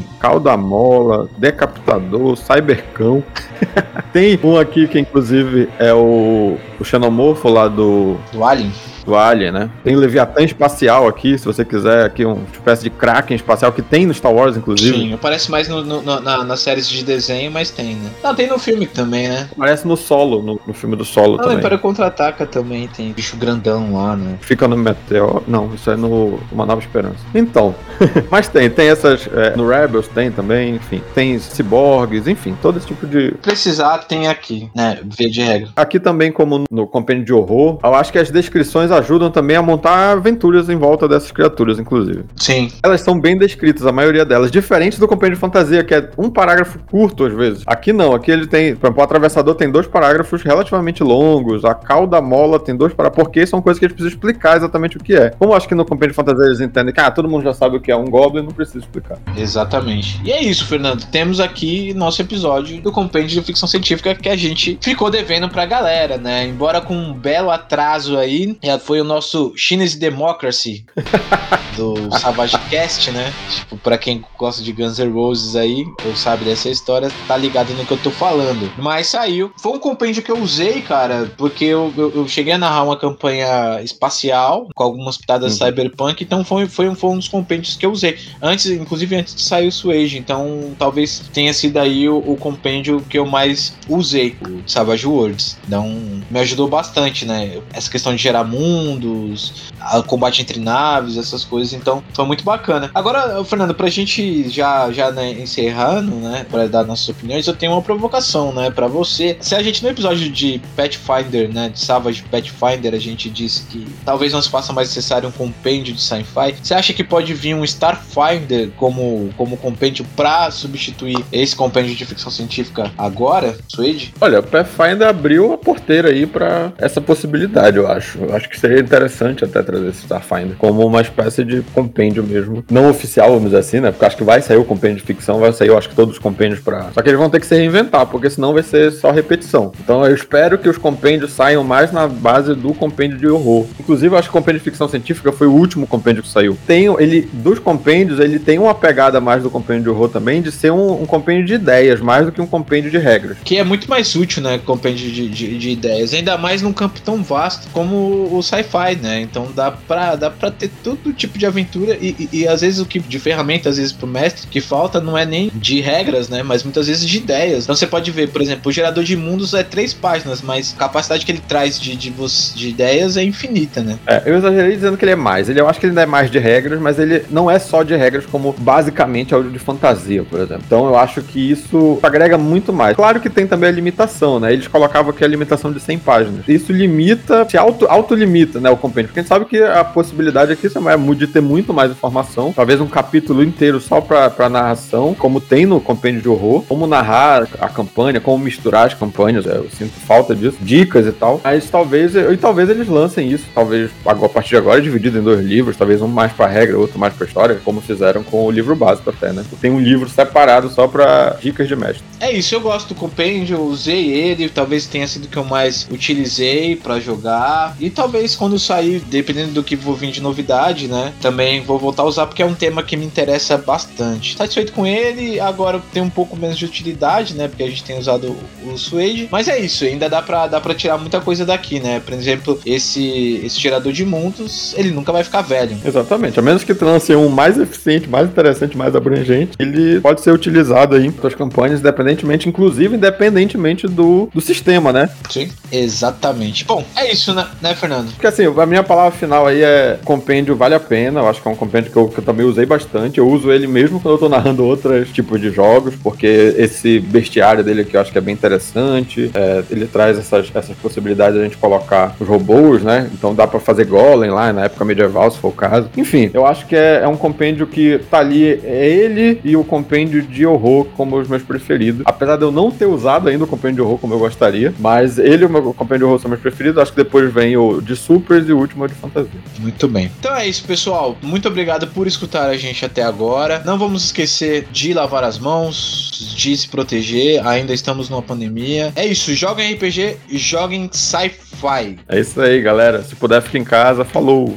Decapitador, cybercão. tem um aqui que inclusive é o, o xenomorfo lá do, Do Alien. Do Alien, né? Tem Leviatã espacial aqui, se você quiser, aqui uma espécie de Kraken espacial que tem no Star Wars, inclusive. Sim, aparece mais no, no- na, nas séries de desenho, mas tem, né? Não, tem no filme também, né? Aparece no solo, no, no filme do solo Ah, também. Império Contra-Ataca também tem bicho grandão lá, né? Fica no Meteor. Não, isso é no Uma Nova Esperança. Então. mas tem, tem essas. é, no Rebels tem também, enfim. Tem ciborgues, enfim, todo esse tipo de. Precisar tem aqui, né? Via de regra. Aqui também, como no Compêndio de Horror, eu acho que as descrições ajudam também a montar aventuras em volta dessas criaturas, inclusive. Sim. Elas são bem descritas, a maioria delas. Diferente do Compêndio de Fantasia, que é um parágrafo curto às vezes. Aqui não, aqui ele tem. Por exemplo, o Atravessador tem dois parágrafos relativamente longos. A Cauda Mola tem dois parágrafos. Porque são coisas que eles precisam explicar exatamente o que é. Como eu acho que no Compêndio de Fantasia eles entendem que ah, todo mundo já sabe o que é um Goblin, não precisa explicar. Exatamente. E é isso, Fernando. Temos aqui nosso episódio do Compêndio de Ficção Científica que a gente ficou devendo pra galera, né? Embora com um belo atraso aí, foi o nosso Chinese Democracy do Savage Cast, né? Tipo, pra quem gosta de Guns N' Roses aí, ou sabe dessa história, tá ligado no que eu tô falando. Mas saiu. Foi um compêndio que eu usei, cara, porque eu, eu, eu cheguei a narrar uma campanha espacial com algumas pitadas Uhum. cyberpunk, então foi, foi, um, foi um dos compêndios que eu usei. Antes, inclusive antes de sair o Swage, então talvez tenha sido aí o, o compêndio que eu mais usei, o Savage Worlds. Então me ajudou bastante, né? Essa questão de gerar mundo mundos, combate entre naves, essas coisas. Então foi muito bacana. Agora, Fernando, pra gente já, já né, encerrando, né, pra dar nossas opiniões, eu tenho uma provocação, né, pra você. Se a gente no episódio de Pathfinder, né, de Savage Pathfinder, a gente disse que talvez não se faça mais necessário um compêndio de sci-fi, você acha que pode vir um Starfinder como, como compêndio pra substituir esse compêndio de ficção científica agora, Suede? Olha, o Pathfinder abriu a porteira aí para essa possibilidade, eu acho. Eu acho que seria interessante até trazer esse Starfinder como uma espécie de compêndio mesmo. Não oficial, vamos dizer assim, né? Porque acho que vai sair o compêndio de ficção, vai sair, eu acho que todos os compêndios para. Só que eles vão ter que se reinventar, porque senão vai ser só repetição. Então eu espero que os compêndios saiam mais na base do compêndio de horror. Inclusive, eu acho que o compêndio de ficção científica foi o último compêndio que saiu. Tem, ele, dos compêndios, ele tem uma pegada mais do compêndio de horror também, de ser um, um compêndio de ideias, mais do que um compêndio de regras. Que é muito mais útil, né? Compêndio de, de, de ideias. Ainda mais num campo tão vasto como o sci-fi, né? Então dá pra, dá pra ter todo tipo de aventura e, e, e às vezes o que de ferramenta, às vezes pro mestre, que falta não é nem de regras, né? Mas muitas vezes de ideias. Então você pode ver, por exemplo, o gerador de mundos é três páginas, mas a capacidade que ele traz de, de, de ideias é infinita, né? É, eu exagerei dizendo que ele é mais. Ele, eu acho que ele ainda é mais de regras, mas ele não é só de regras, como basicamente é o de fantasia, por exemplo. Então eu acho que isso agrega muito mais. Claro que tem também a limitação, né? Eles colocavam aqui a limitação de 100 páginas. Isso limita, se auto, auto-limita, né, o compêndio. Porque a gente sabe que a possibilidade aqui é de ter muito mais informação, talvez um capítulo inteiro só pra, pra narração, como tem no compêndio de horror, como narrar a campanha, como misturar as campanhas, eu sinto falta disso, dicas e tal. Mas talvez, e talvez eles lancem isso, talvez a partir de agora dividido em dois livros, talvez um mais pra regra, outro mais pra história, como fizeram com o livro básico até, né? Tem um livro separado só pra dicas de mestre. É isso, eu gosto do compêndio, usei ele, talvez tenha sido o que eu mais utilizei para jogar. E talvez quando sair, dependendo do que vou vir de novidade, né? Também vou voltar a usar porque é um tema que me interessa bastante. Satisfeito com ele, agora tem um pouco menos de utilidade, né? Porque a gente tem usado o Suede. Mas é isso, ainda dá pra, dá pra tirar muita coisa daqui, né? Por exemplo, esse, esse gerador de mundos, ele nunca vai ficar velho. Exatamente, a menos que lance um mais eficiente, mais interessante, mais abrangente, ele pode ser utilizado aí em suas campanhas, independentemente, inclusive independentemente do, do sistema, né? Sim, exatamente. Bom, é isso, né, né, Fernando? Porque assim, a minha palavra final aí é compêndio vale a pena, eu acho que é um compêndio que eu, que eu também usei bastante, eu uso ele mesmo quando eu tô narrando outros tipos de jogos, porque esse bestiário dele aqui eu acho que é bem interessante, é, ele traz essas, essas possibilidades de a gente colocar os robôs, né? Então dá para fazer golem lá na época medieval, se for o caso. Enfim, eu acho que é, é um compêndio que tá ali, é ele e o compêndio de horror como os meus preferidos. Apesar de eu não ter usado ainda o compêndio de horror como eu gostaria, mas ele e o meu compêndio de horror são meus preferidos. Acho que depois vem o de supers e o último é de fantasia. Muito bem. Então é isso, pessoal. Muito obrigado por escutar a gente até agora. Não vamos esquecer de lavar as mãos, de se proteger. Ainda estamos numa pandemia. É isso. Joguem RPG e joguem sci-fi. É isso aí, galera. Se puder, fique em casa. Falou!